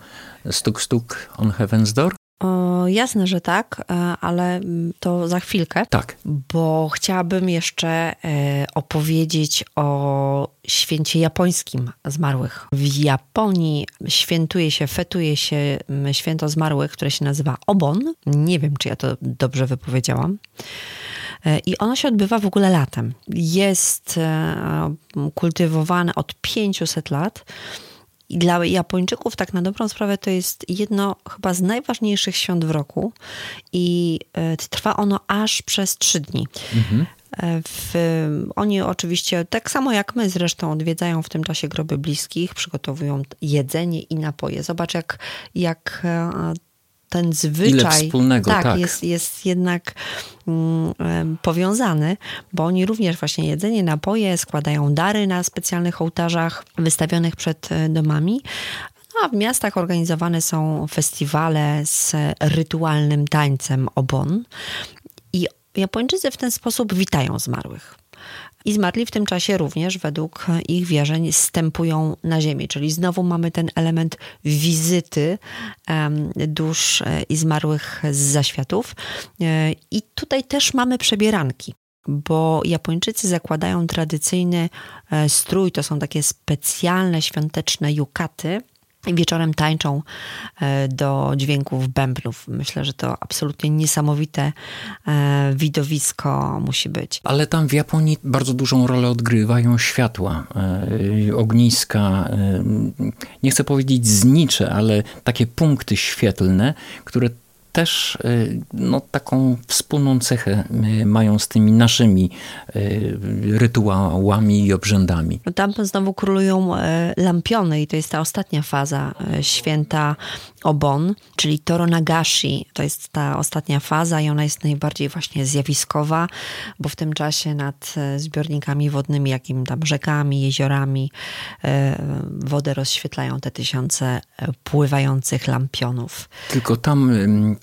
Stuk Stuk on Heaven's Door? O, jasne, że tak, e, ale mm, to za chwilkę. Tak. Bo chciałabym jeszcze e, opowiedzieć o święcie japońskim zmarłych. W Japonii świętuje się, fetuje się mm, święto zmarłych, które się nazywa Obon. Nie wiem, czy ja to dobrze wypowiedziałam. I ono się odbywa w ogóle latem. Jest e, kultywowane od 500 lat. I dla Japończyków, tak na dobrą sprawę, to jest jedno chyba z najważniejszych świąt w roku i e, trwa ono aż przez trzy dni. E, W, oni oczywiście, tak samo jak my zresztą, odwiedzają w tym czasie groby bliskich, przygotowują jedzenie i napoje. Zobacz, jak, jak ten zwyczaj wspólnego, tak. Jest, jest jednak mm, powiązany, bo oni również właśnie jedzenie, napoje, składają dary na specjalnych ołtarzach wystawionych przed e, domami. No, a w miastach organizowane są festiwale z rytualnym tańcem obon. I Japończycy w ten sposób witają zmarłych. I zmarli w tym czasie również według ich wierzeń stępują na ziemię, czyli znowu mamy ten element wizyty dusz e, i zmarłych z zaświatów. E, I tutaj też mamy przebieranki bo Japończycy zakładają tradycyjny e, strój, to są takie specjalne świąteczne yukaty. I wieczorem tańczą e, do dźwięków bębnów. Myślę, że to absolutnie niesamowite e, widowisko musi być. Ale tam w Japonii bardzo dużą rolę odgrywają światła, e, ogniska, nie chcę powiedzieć znicze, ale takie punkty świetlne, które też e, no, taką wspólną cechę e, mają z tymi naszymi e, rytuałami i obrzędami. Tam znowu królują e, lampiony i to jest ta ostatnia faza e, święta Obon, czyli Toronagashi. To jest ta ostatnia faza i ona jest najbardziej właśnie zjawiskowa, bo w tym czasie nad e, zbiornikami wodnymi, jakim tam rzekami, jeziorami, wodę rozświetlają te tysiące pływających lampionów. Tylko tam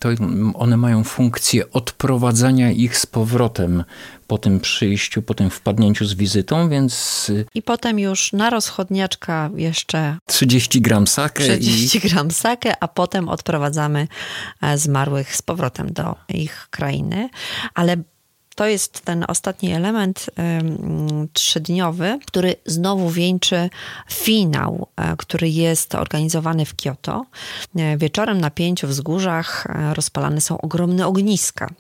to one mają funkcję odprowadzania ich z powrotem po tym przyjściu, po tym wpadnięciu z wizytą, więc y, I potem już na rozchodniaczka jeszcze 30 gram sake i 30 gram sake, a potem odprowadzamy e, zmarłych z powrotem do ich krainy. Ale to jest ten ostatni element trzydniowy, który znowu wieńczy finał, e, który jest organizowany w Kioto. E, Wieczorem na pięciu wzgórzach e, rozpalane są ogromne ogniska.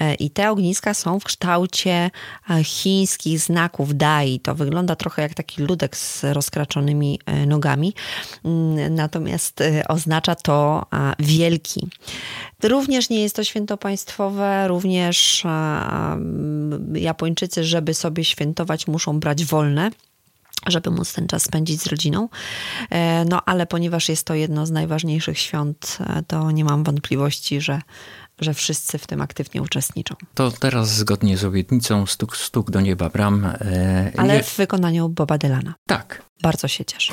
E, I te ogniska są w kształcie e, chińskich znaków dai. To wygląda trochę jak taki ludek z rozkraczonymi e, nogami, Mm, natomiast oznacza to wielki. Również nie jest to święto państwowe, również a, m, Japończycy, żeby sobie świętować, muszą brać wolne żeby móc ten czas spędzić z rodziną. No ale ponieważ jest to jedno z najważniejszych świąt, to nie mam wątpliwości, że, że wszyscy w tym aktywnie uczestniczą. to teraz zgodnie z obietnicą stuk, stuk do nieba bram. e, Ale nie- w wykonaniu Boba Dylana. tak, Bardzo się cieszę.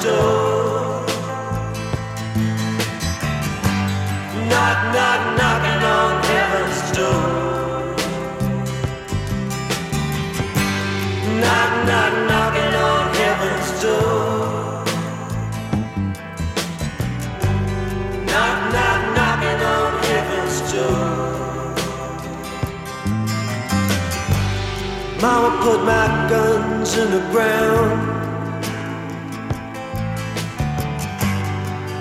Knock, knock, knocking on heaven's door. Knock, knock, knocking on heaven's door. Knock, knock, knocking on heaven's door. Mama put my guns in the ground.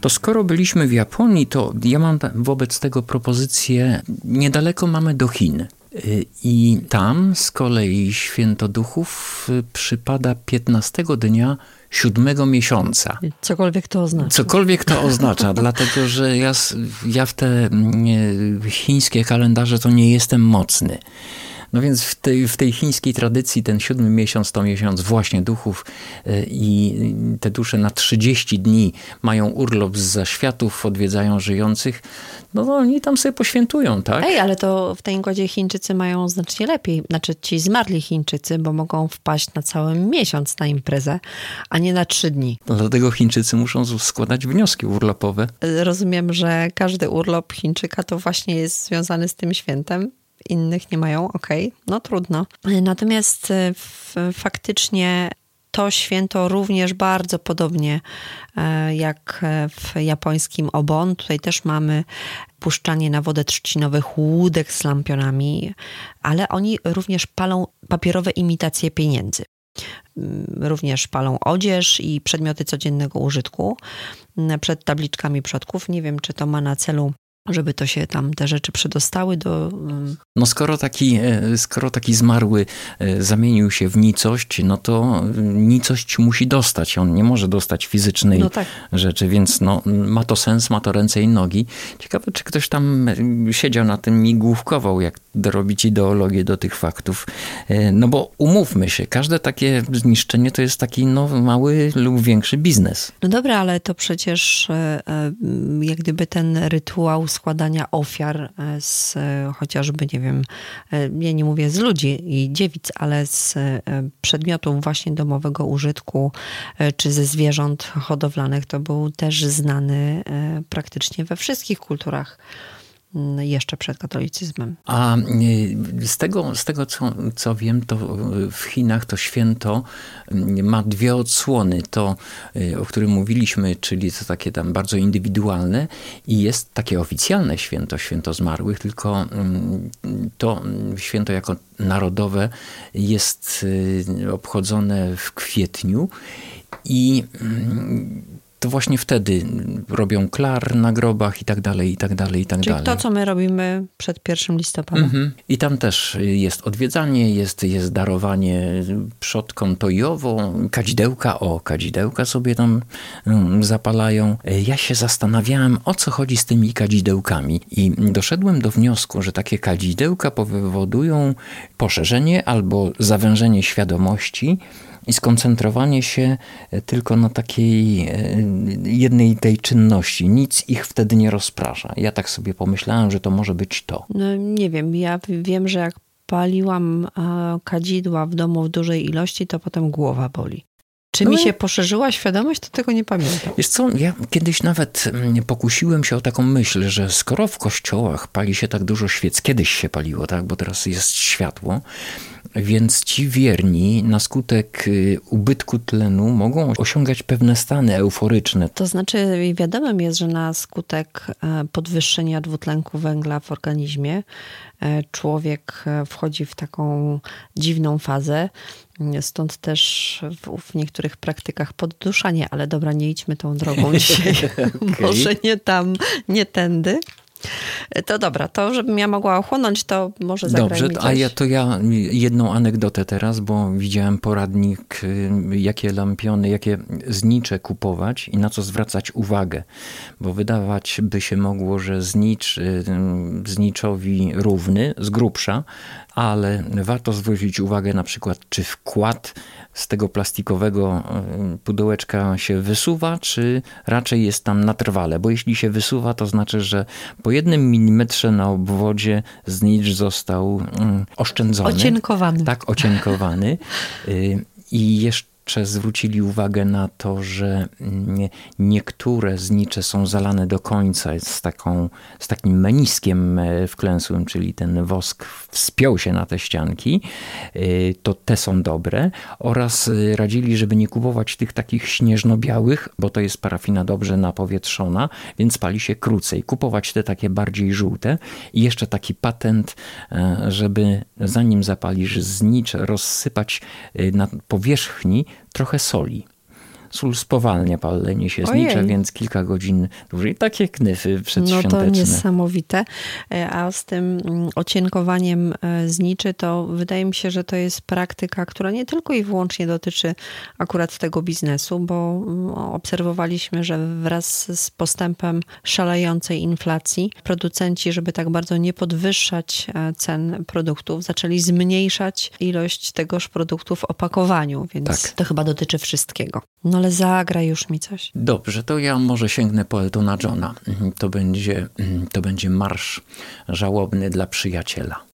To skoro byliśmy w Japonii, to ja mam wobec tego propozycję. Niedaleko mamy do Chin. Y, I tam z kolei święto duchów y, przypada 15 dnia siódmego miesiąca. Cokolwiek to oznacza. Cokolwiek to oznacza, dlatego że ja, ja w te mm, chińskie kalendarze to nie jestem mocny. No więc w tej, w tej chińskiej tradycji ten siódmy miesiąc to miesiąc właśnie duchów y, i te dusze na 30 dni mają urlop z zaświatów, odwiedzają żyjących. No to oni tam sobie poświętują, tak? Ej, ale to w tej godzie Chińczycy mają znacznie lepiej. Znaczy ci zmarli Chińczycy, bo mogą wpaść na cały miesiąc na imprezę, a nie na trzy dni. Dlatego Chińczycy muszą składać wnioski urlopowe. Rozumiem, że każdy urlop Chińczyka to właśnie jest związany z tym świętem. Innych nie mają, okej, no trudno. Natomiast e, faktycznie to święto również bardzo podobnie e, jak e, w japońskim Obon. Tutaj też mamy puszczanie na wodę trzcinowych łódek z lampionami, ale oni również palą papierowe imitacje pieniędzy. Mm, Również palą odzież i przedmioty codziennego użytku przed tabliczkami przodków. Nie wiem, czy to ma na celu, żeby to się tam te rzeczy przedostały do. No skoro taki, e, skoro taki zmarły e, zamienił się w nicość, no to e, nicość musi dostać. On nie może dostać fizycznej No tak. rzeczy, więc no, ma to sens, ma to ręce i nogi. Ciekawe, czy ktoś tam siedział na tym i główkował, jak dorobić ideologię do tych faktów. E, No bo umówmy się, każde takie zniszczenie to jest taki no, mały lub większy biznes. No dobra, ale to przecież e, e, jak gdyby ten rytuał składania ofiar z chociażby, nie wiem, ja nie mówię z ludzi i dziewic, ale z przedmiotów właśnie domowego użytku czy ze zwierząt hodowlanych, to był też znany praktycznie we wszystkich kulturach jeszcze przed katolicyzmem. A y, z tego, z tego co, co wiem, to w Chinach to święto y, ma dwie odsłony. To, y, o którym mówiliśmy, czyli to takie tam bardzo indywidualne i jest takie oficjalne święto, święto zmarłych, tylko mm, to święto jako narodowe jest y, obchodzone w kwietniu i mm, to właśnie wtedy robią klar na grobach i tak dalej, i tak dalej, i tak Czyli dalej. to, co my robimy przed 1 listopada. Mhm. I tam też jest odwiedzanie, jest, jest darowanie przodkom tojowo, kadzidełka, o, kadzidełka sobie tam mm, zapalają. Ja się zastanawiałem, o co chodzi z tymi kadzidełkami i doszedłem do wniosku, że takie kadzidełka powodują poszerzenie albo zawężenie świadomości i skoncentrowanie się tylko na takiej e, jednej tej czynności. Nic ich wtedy nie rozprasza. Ja tak sobie pomyślałem, że to może być to. No nie wiem, ja wiem, że jak paliłam e, kadzidła w domu w dużej ilości, to potem głowa boli. Czy mi No. się poszerzyła świadomość, to tego nie pamiętam. Wiesz co, ja kiedyś nawet mm, pokusiłem się o taką myśl, że skoro w kościołach pali się tak dużo świec, kiedyś się paliło, tak, bo teraz jest światło, więc ci wierni na skutek y, ubytku tlenu mogą osiągać pewne stany euforyczne. To znaczy, wiadomym jest, że na skutek e, podwyższenia dwutlenku węgla w organizmie e, człowiek e, wchodzi w taką dziwną fazę. Stąd też w, w niektórych praktykach podduszanie, ale dobra, nie idźmy tą drogą dzisiaj. Może nie tam, nie tędy. To dobra, to żebym ja mogła ochłonąć, to może zagraj Dobrze, a ja to ja jedną anegdotę teraz, bo widziałem poradnik, y, jakie lampiony, jakie znicze kupować i na co zwracać uwagę. Bo wydawać by się mogło, że znicz y, zniczowi równy, z grubsza, ale warto zwrócić uwagę na przykład, czy wkład z tego plastikowego y, pudełeczka się wysuwa, czy raczej jest tam na trwale. Bo jeśli się wysuwa, to znaczy, że po jednym milimetrze na obwodzie znicz został mm, oszczędzony. Ocienkowany. Tak, ocienkowany. Y, I jeszcze zwrócili uwagę na to, że niektóre znicze są zalane do końca z, taką, z takim meniskiem e, wklęsłym, czyli ten wosk wspiął się na te ścianki, y, to te są dobre. Oraz y, radzili, żeby nie kupować tych takich śnieżno-białych, bo to jest parafina dobrze napowietrzona, więc pali się krócej. Kupować te takie bardziej żółte. I jeszcze taki patent, e, żeby zanim zapalisz znicz, rozsypać na powierzchni trochę soli. Sól spowalnia palenie siernicze, Ojej. więc kilka godzin dłużej. Takie knyfy No to przedświąteczne. niesamowite. E, A z tym mm, ocienkowaniem e, zniczy, to wydaje mi się, że to jest praktyka, która nie tylko i wyłącznie dotyczy akurat tego biznesu, bo mm, obserwowaliśmy, że wraz z postępem szalejącej inflacji producenci, żeby tak bardzo nie podwyższać e, cen produktów, zaczęli zmniejszać ilość tegoż produktu w opakowaniu, więc Tak. to chyba dotyczy wszystkiego. No ale zagraj już mi coś. Dobrze, to ja może sięgnę po Eltona Johna. To będzie, to będzie marsz żałobny dla przyjaciela.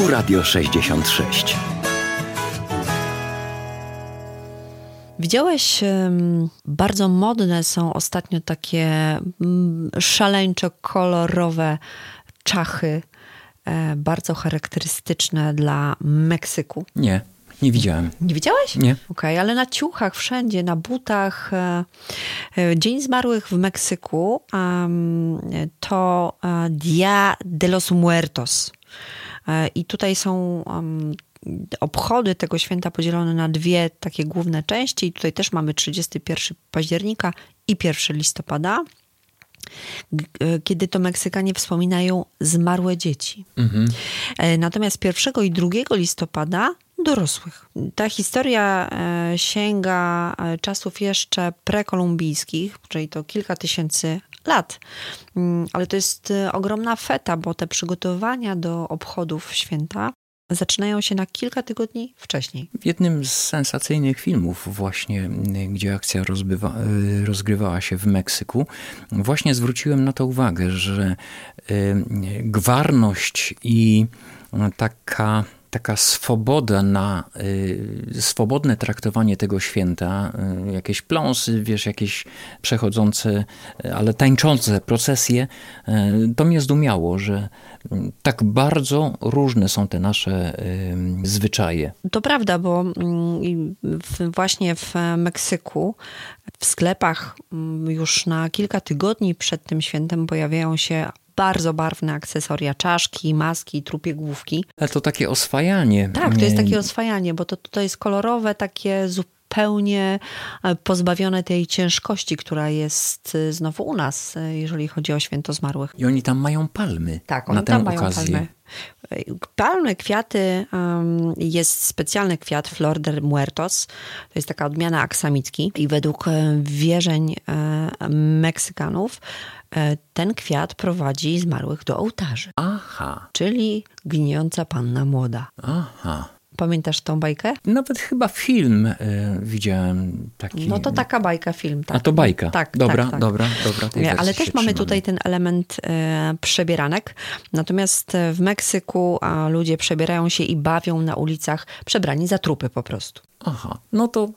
Tu Radio 66. Widziałeś, bardzo modne są ostatnio takie mm, szaleńczo kolorowe czachy e, bardzo charakterystyczne dla Meksyku. Nie, nie widziałem. Nie widziałeś? Nie. Okej, ale na ciuchach wszędzie, na butach. e, e, Dzień Zmarłych w Meksyku to Dia de los Muertos. E, I tutaj są em, obchody tego święta podzielone na dwie takie główne części. I tutaj też mamy 31 października i 1 listopada. E, Kiedy to Meksykanie wspominają zmarłe dzieci. E, Natomiast 1 i 2 listopada dorosłych. Ta historia sięga czasów jeszcze prekolumbijskich, czyli to kilka tysięcy lat. Mm, Ale to jest e, ogromna feta, bo te przygotowania do obchodów święta zaczynają się na kilka tygodni wcześniej. W jednym z sensacyjnych filmów właśnie, y, gdzie akcja rozbywa, y, rozgrywała się w Meksyku, właśnie zwróciłem na to uwagę, że y, gwarność i taka, taka swoboda na y, swobodne traktowanie tego święta, y, jakieś pląsy, wiesz, jakieś przechodzące, y, ale tańczące procesje, y, to mnie zdumiało, że y, tak bardzo różne są te nasze zwyczaje. To prawda, bo mm, w, właśnie w Meksyku w sklepach mm, już na kilka tygodni przed tym świętem pojawiają się bardzo barwne akcesoria, czaszki, maski, trupie główki. Ale to takie oswajanie. Tak, to jest takie oswajanie, bo to, to jest kolorowe, takie zupełnie e, pozbawione tej ciężkości, która jest e, znowu u nas, e, jeżeli chodzi o święto zmarłych. I oni tam mają palmy Tak, oni tam mają okazję. palmy. Palmy, kwiaty, jest specjalny kwiat Flor de Muertos. To jest taka odmiana aksamitki i według e, wierzeń e, Meksykanów e, ten kwiat prowadzi zmarłych do ołtarzy, Aha, czyli gnijąca panna młoda. aha. Pamiętasz tą bajkę? Nawet chyba film y, widziałem taki. No to taka bajka, film. Tak. A to bajka. Tak, dobra, tak, tak. dobra, dobra. Nie, ale też mamy trzymamy. tutaj ten element e, przebieranek. Natomiast e, w Meksyku a ludzie przebierają się i bawią na ulicach przebrani za trupy po prostu. Aha, no to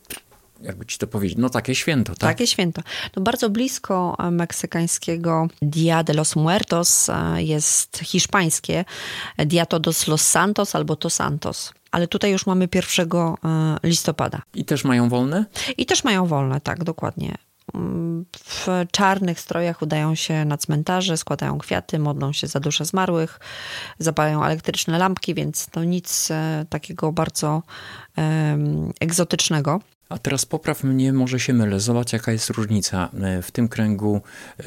jakby ci to powiedzieć, no takie święto, tak? Takie święto. No bardzo blisko e, meksykańskiego Dia de los Muertos e, jest hiszpańskie Dia Todos los Santos albo To Santos. Ale tutaj już mamy 1 e, listopada. I też mają wolne? I też mają wolne, tak, dokładnie. W czarnych strojach udają się na cmentarze, składają kwiaty, modlą się za dusze zmarłych, zapalają elektryczne lampki, więc to nic e, takiego bardzo em, egzotycznego. A teraz popraw mnie, może się mylę. Zobacz, jaka jest różnica. E, W tym kręgu e,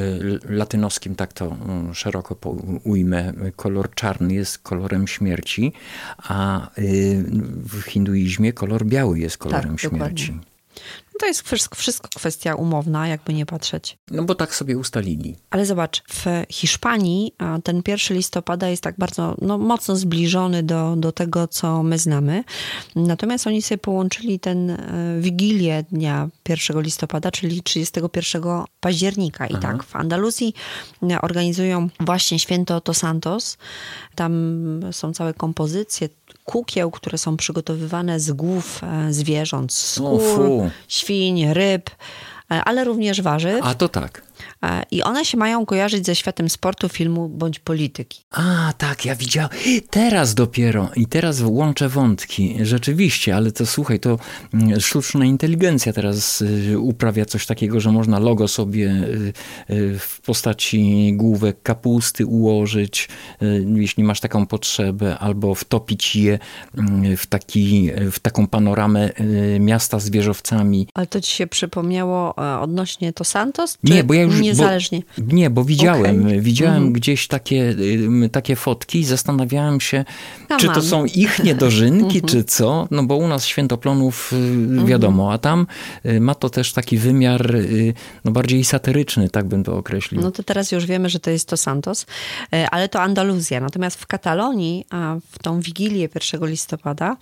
latynoskim, tak to mm, szeroko ujmę, kolor czarny jest kolorem śmierci, a y, w hinduizmie kolor biały jest kolorem Tak, dokładnie. śmierci. No to jest wszystko, wszystko kwestia umowna, jakby nie patrzeć. No bo tak sobie ustalili. Ale zobacz, w Hiszpanii ten 1 listopada jest tak bardzo no, mocno zbliżony do, do tego, co my znamy. Natomiast oni sobie połączyli ten e, wigilię dnia 1 listopada, czyli 31 października. I tak w Andaluzji e, organizują właśnie święto To Santos. Tam są całe kompozycje kukieł, które są przygotowywane z głów e, zwierząt, skór, fu. świń, ryb, e, ale również warzyw. A to tak. I one się mają kojarzyć ze światem sportu, filmu bądź polityki. A, tak, ja widziałem. Teraz dopiero i teraz łączę wątki. Rzeczywiście, ale to słuchaj, to mm, sztuczna inteligencja teraz y, uprawia coś takiego, że można logo sobie y, y, w postaci główek kapusty ułożyć, jeśli masz taką potrzebę, albo wtopić je mm, w, taki, w taką panoramę miasta z wieżowcami. Ale to ci się przypomniało e, odnośnie to Santos? Czy Nie, bo ja już. Niezależnie. Bo, nie, bo widziałem, Okej. widziałem Mhm. gdzieś takie, takie fotki i zastanawiałem się, czy to on. są ich niedożynki, Mhm. czy co. No bo u nas świętoplonów y, wiadomo, a tam y, ma to też taki wymiar y, no bardziej satyryczny, tak bym to określił. No to teraz już wiemy, że to jest to Santos, ale to Andaluzja. Natomiast w Katalonii, a w tą Wigilię 1 listopada,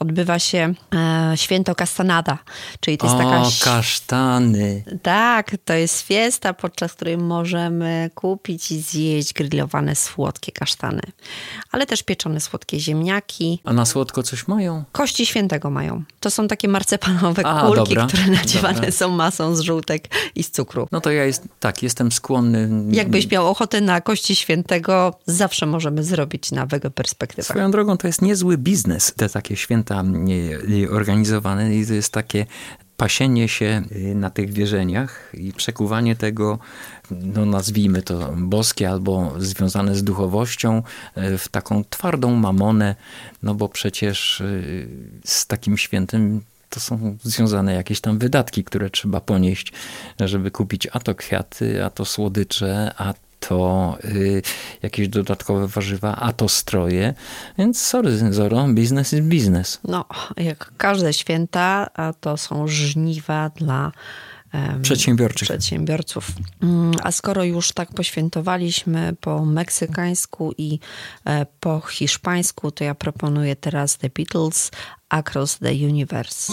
odbywa się e, święto Castanada, czyli to jest taka... o, kasztany. Tak, to jest fiesta podczas której możemy kupić i zjeść grillowane słodkie kasztany, ale też pieczone słodkie ziemniaki. A na słodko coś mają? Kości świętego mają. To są takie marcepanowe A, kulki, dobra, które nadziewane dobra. są masą z żółtek i z cukru. No to ja jest, tak, jestem skłonny. Jakbyś miał ochotę na kości świętego, zawsze możemy zrobić na wege perspektywę. Swoją drogą to jest niezły biznes, te takie święta e, organizowane i to jest takie pasienie się e, na tych wierzeniach i przekuwanie tego, no nazwijmy to boskie albo związane z duchowością, e, w taką twardą mamonę, no bo przecież e, z takim świętem to są związane jakieś tam wydatki, które trzeba ponieść, żeby kupić a to kwiaty, a to słodycze, a to y, jakieś dodatkowe warzywa, a to stroje. Więc sorry, Zoro, biznes jest biznes. No, jak każde święta, a to są żniwa dla em, Przedsiębiorczych. przedsiębiorców. Mm, A skoro już tak poświętowaliśmy po meksykańsku i e, po hiszpańsku, to ja proponuję teraz The Beatles Across the Universe.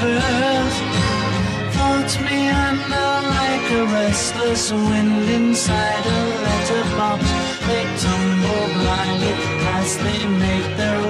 universe. Floats me under like a restless wind inside a letterbox. They tumble blindly as they make their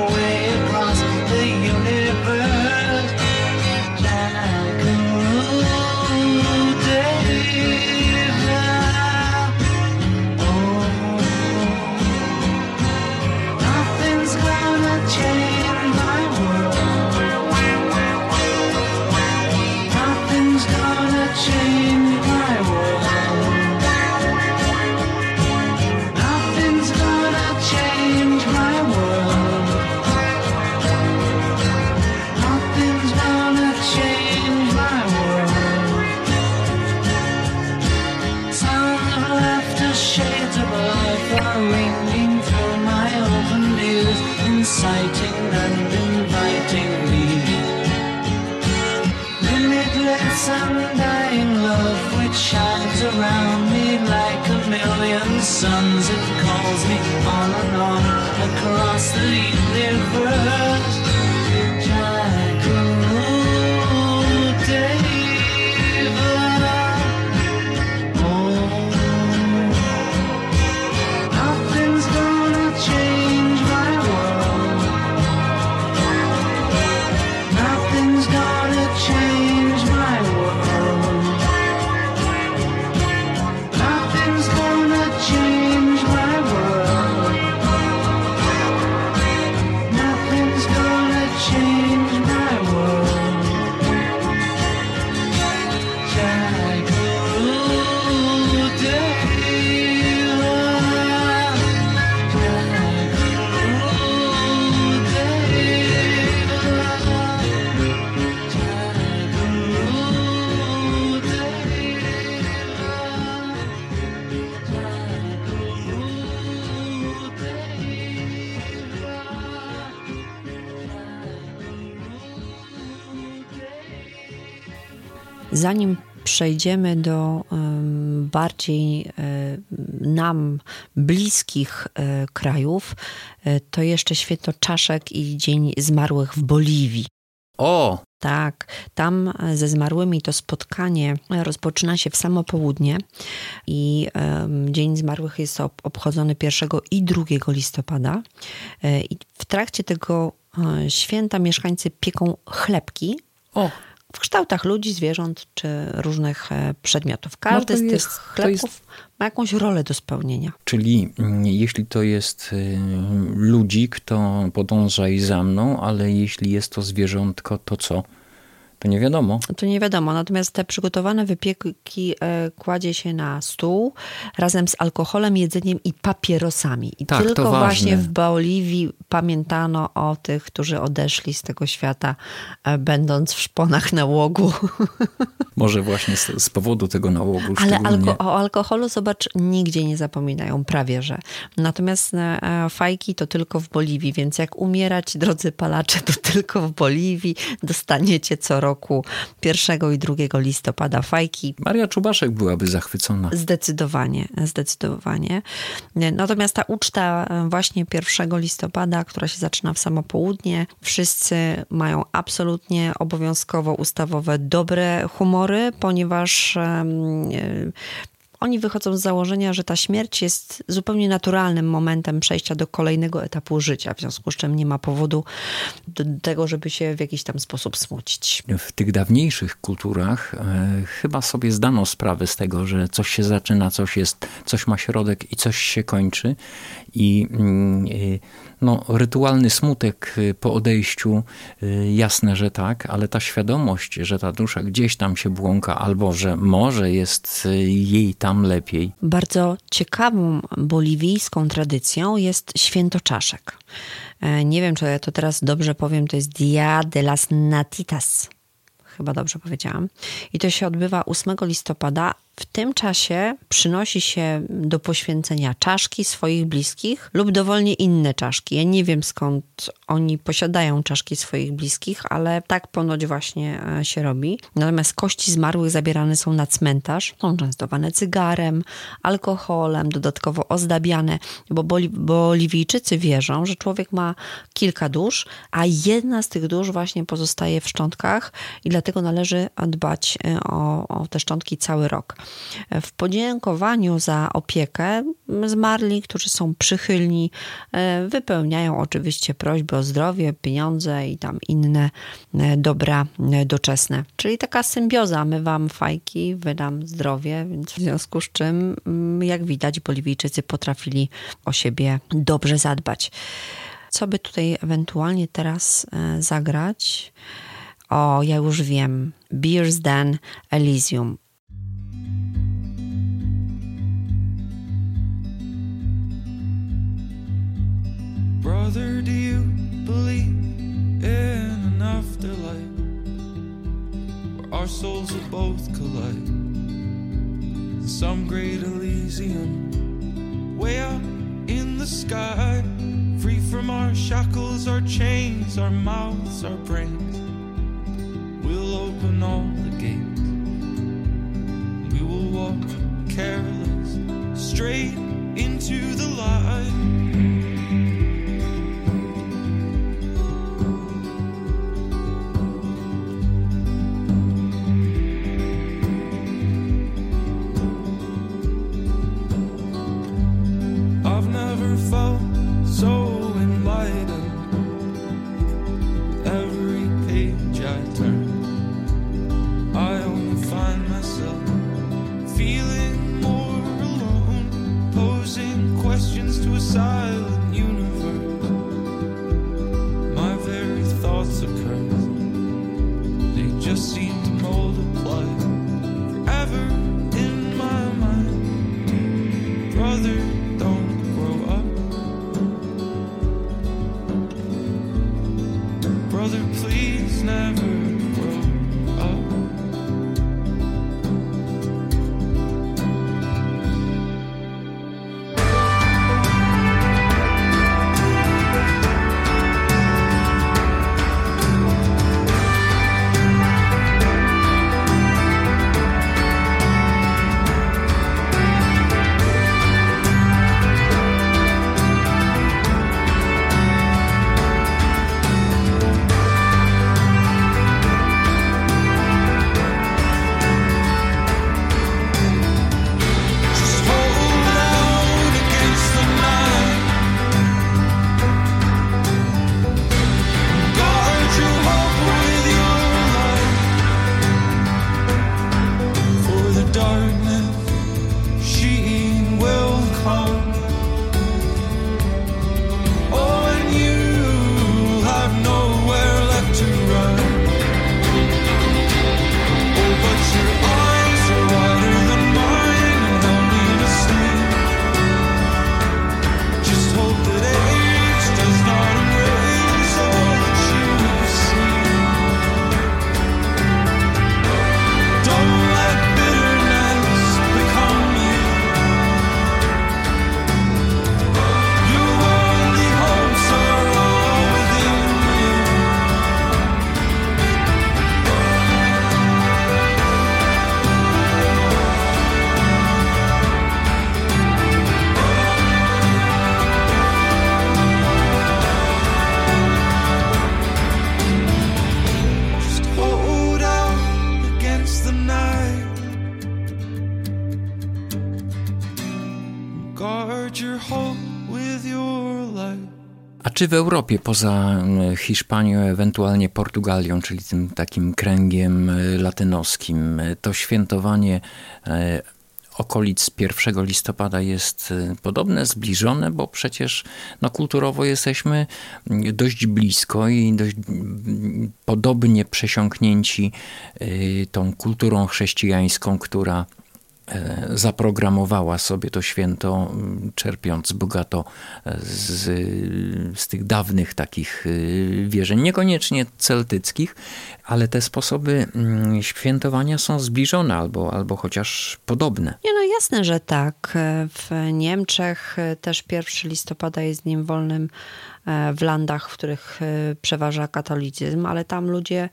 Zanim przejdziemy do bardziej em, nam bliskich e, krajów, e, to jeszcze święto czaszek i Dzień Zmarłych w Boliwii. O, Tak, tam ze zmarłymi to spotkanie rozpoczyna się w samo południe i Dzień Zmarłych jest ob- obchodzony 1 i 2 listopada. E, I w trakcie tego e, święta mieszkańcy pieką chlebki o, w kształtach ludzi, zwierząt czy różnych e, przedmiotów. Każdy to z tych jest- jest- ma jakąś rolę do spełnienia. czyli mm, jeśli to jest y, ludzik, to podążaj za mną, ale jeśli jest to zwierzątko, to co? To nie wiadomo. To nie wiadomo, natomiast te przygotowane wypieki e, kładzie się na stół razem z alkoholem, jedzeniem i papierosami. I Tak, tylko właśnie w Boliwii pamiętano o tych, którzy odeszli z tego świata, e, będąc w szponach nałogu. Może właśnie z, z powodu tego nałogu Ale alko- o alkoholu, zobacz, nigdzie nie zapominają, prawie że. Natomiast e, fajki to tylko w Boliwii, więc jak umierać, drodzy palacze, to tylko w Boliwii dostaniecie co roku 1 i 2 listopada fajki. Maria Czubaszek byłaby zachwycona. Zdecydowanie, zdecydowanie. Natomiast ta uczta właśnie 1 listopada, która się zaczyna w samo południe, wszyscy mają absolutnie obowiązkowo ustawowe dobre humory, ponieważ oni wychodzą z założenia, że ta śmierć jest zupełnie naturalnym momentem przejścia do kolejnego etapu życia, w związku z czym nie ma powodu do tego, żeby się w jakiś tam sposób smucić. W tych dawniejszych kulturach e, chyba sobie zdano sprawę z tego, że coś się zaczyna, coś jest, coś ma środek i coś się kończy. I mm, e, no, rytualny smutek e, po odejściu, e, jasne, że tak, ale ta świadomość, że ta dusza gdzieś tam się błąka, albo że może jest e, jej tam lepiej. Bardzo ciekawą boliwijską tradycją jest święto czaszek. E, Nie wiem, czy ja to teraz dobrze powiem, to jest Dia de las Natitas. Chyba dobrze powiedziałam. I to się odbywa 8 listopada. W tym czasie przynosi się do poświęcenia czaszki swoich bliskich lub dowolnie inne czaszki. Ja nie wiem skąd oni posiadają czaszki swoich bliskich, ale tak ponoć właśnie e, się robi. Natomiast kości zmarłych zabierane są na cmentarz, są częstowane cygarem, alkoholem, dodatkowo ozdabiane, bo Boli- Boliwijczycy wierzą, że człowiek ma kilka dusz, a jedna z tych dusz właśnie pozostaje w szczątkach i dlatego należy dbać e, o, o te szczątki cały rok. W podziękowaniu za opiekę zmarli, którzy są przychylni, e, wypełniają oczywiście prośby o zdrowie, pieniądze i tam inne e, dobra e, doczesne. Czyli taka symbioza. My wam fajki, wy nam zdrowie, więc w związku z czym, mm, jak widać, Boliwijczycy potrafili o siebie dobrze zadbać. Co by tutaj ewentualnie teraz zagrać? O, ja już wiem. Beers Den Elysium. Brother, do you believe in an afterlife where our souls will both collide in some great Elysium way up in the sky, free from our shackles, our chains, our mouths, our brains? We'll open all the gates. And we will walk careless straight into the light. Czy w Europie, poza mm, Hiszpanią, ewentualnie Portugalią, czyli tym takim kręgiem y, latynoskim, y, to świętowanie okolic 1 listopada jest podobne, zbliżone, bo przecież no, kulturowo jesteśmy mm, dość blisko i dość mm, podobnie przesiąknięci tą kulturą chrześcijańską, która e, zaprogramowała sobie to święto, czerpiąc bogato e, z, z tych dawnych takich y, wierzeń, niekoniecznie celtyckich, ale te sposoby mm, świętowania są zbliżone albo, albo chociaż podobne. Nie, no jasne, że tak. W Niemczech też 1 listopada jest dniem wolnym e, w landach, w których e, przeważa katolicyzm, ale tam ludzie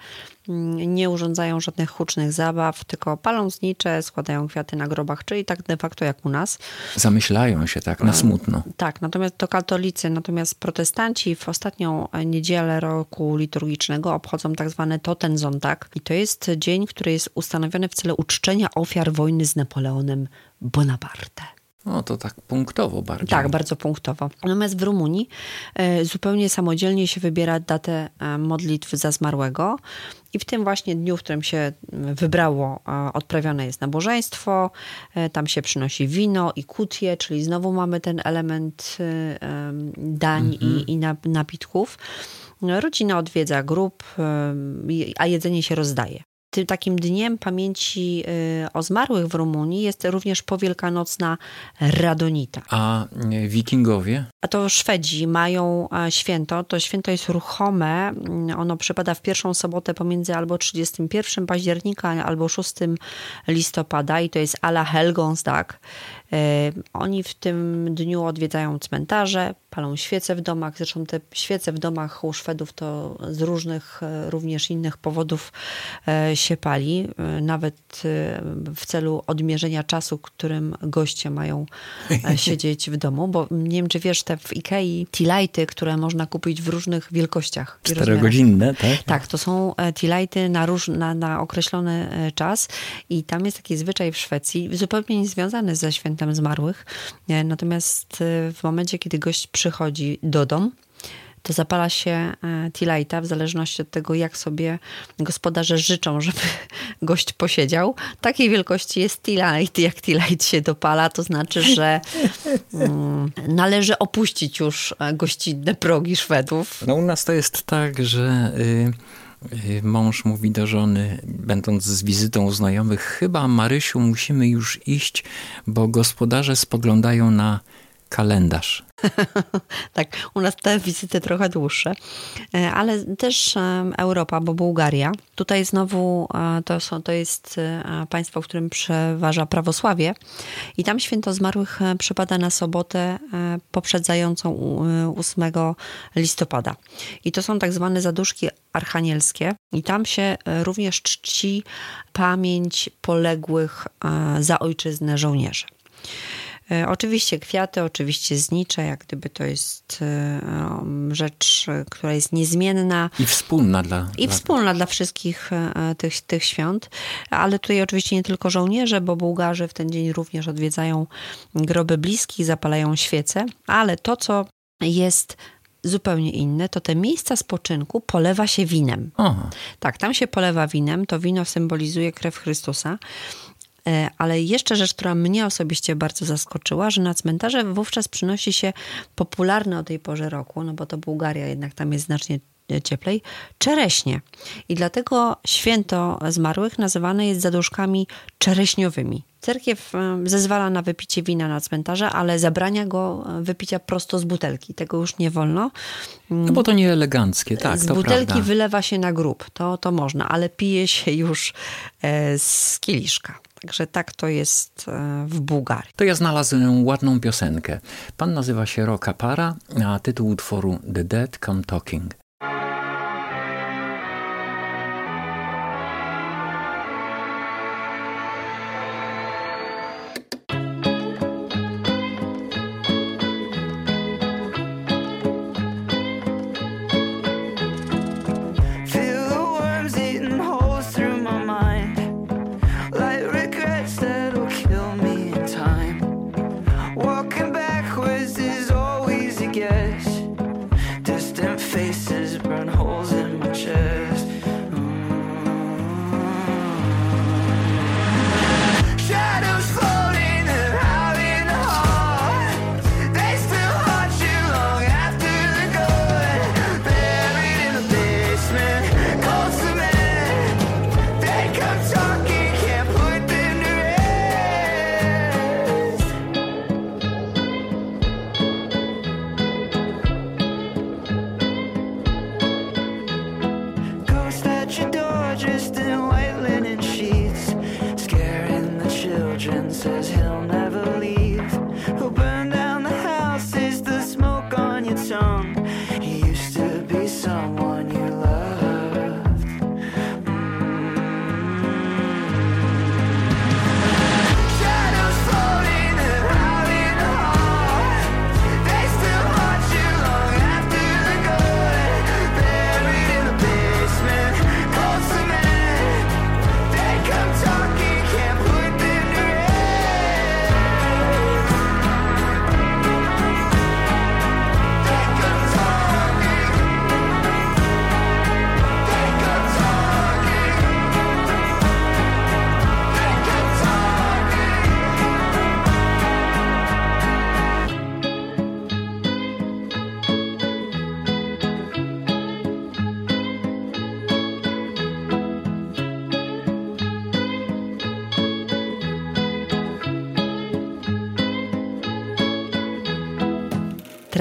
nie urządzają żadnych hucznych zabaw, tylko palą znicze, składają kwiaty na grobach, czyli tak de facto jak u nas. Zamyślają się tak na smutno. Tak, natomiast to katolicy, natomiast protestanci w ostatnią niedzielę roku liturgicznego obchodzą tak zwany Totensonntag i to jest dzień, który jest ustanowiony w celu uczczenia ofiar wojny z Napoleonem Bonaparte. No to tak punktowo bardziej. Tak, bardzo punktowo. Natomiast w Rumunii e, zupełnie samodzielnie się wybiera datę e, modlitw za zmarłego i w tym właśnie dniu, w którym się wybrało, e, odprawione jest nabożeństwo, tam się przynosi wino i kutie, czyli znowu mamy ten element em, dań i, i nap- napitków. Rodzina odwiedza i- a jedzenie się rozdaje. Tym takim dniem pamięci e, o zmarłych w Rumunii jest również powielkanocna Radonita. A e, wikingowie? A to Szwedzi mają e, święto. To święto jest ruchome. Mm, Ono przypada w pierwszą sobotę pomiędzy albo 31 października, albo 6 listopada i to jest Alla Helgonsdag. Oni w tym dniu odwiedzają cmentarze, palą świece w domach. Zresztą te świece w domach u Szwedów to z różnych e, również innych powodów e, się pali. E, Nawet w celu odmierzenia czasu, którym goście mają siedzieć w domu. Bo nie wiem, czy wiesz, te w Ikei tea-lighty, które można kupić w różnych wielkościach. Czterogodzinne, tak? Tak, to są tea-lighty na, róż, na, na określony czas i tam jest taki zwyczaj w Szwecji, zupełnie niezwiązany ze świętem zmarłych. E, Natomiast e, w momencie, kiedy gość przychodzi do domu, to zapala się e, tea-lighta w zależności od tego, jak sobie gospodarze życzą, żeby gość posiedział. Takiej wielkości jest tea-light. Jak tea-light się dopala, to znaczy, że mm, należy opuścić już gościnne progi Szwedów. No u nas to jest tak, że y, y, mąż mówi do żony, będąc z wizytą u znajomych, chyba Marysiu musimy już iść, bo gospodarze spoglądają na kalendarz. Tak, u nas te wizyty trochę dłuższe, E, ale też Europa, bo Bułgaria. Tutaj znowu e, to, są, to jest e, państwo, w którym przeważa prawosławie i tam święto zmarłych przypada na sobotę poprzedzającą u- e, 8 listopada. I to są tak zwane zaduszki archanielskie i tam się również czci pamięć poległych za ojczyznę żołnierzy. E, Oczywiście kwiaty, oczywiście znicze, jak gdyby to jest e, um, rzecz, e, która jest niezmienna I wspólna dla... i dla wspólna dla wszystkich tych, tych świąt, ale tutaj oczywiście nie tylko żołnierze, bo Bułgarzy w ten dzień również odwiedzają groby bliskich, zapalają świece, ale to, co jest zupełnie inne, to te miejsca spoczynku polewa się winem. Aha. Tak, tam się polewa winem, to wino symbolizuje krew Chrystusa. E, Ale jeszcze rzecz, która mnie osobiście bardzo zaskoczyła, że na cmentarze wówczas przynosi się popularne o tej porze roku, no bo to Bułgaria jednak tam jest znacznie e, cieplej, czereśnie. I dlatego święto zmarłych nazywane jest zaduszkami czereśniowymi. Cerkiew e, zezwala na wypicie wina na cmentarze, ale zabrania go wypicia prosto z butelki. Tego już nie wolno. No bo to nie eleganckie, tak, z butelki prawda. wylewa się na grób. To, to można, ale pije się już z kieliszka. Także tak to jest e, w Bułgarii. To ja znalazłem ładną piosenkę. Pan nazywa się Roka Para, a tytuł utworu The Dead Come Talking.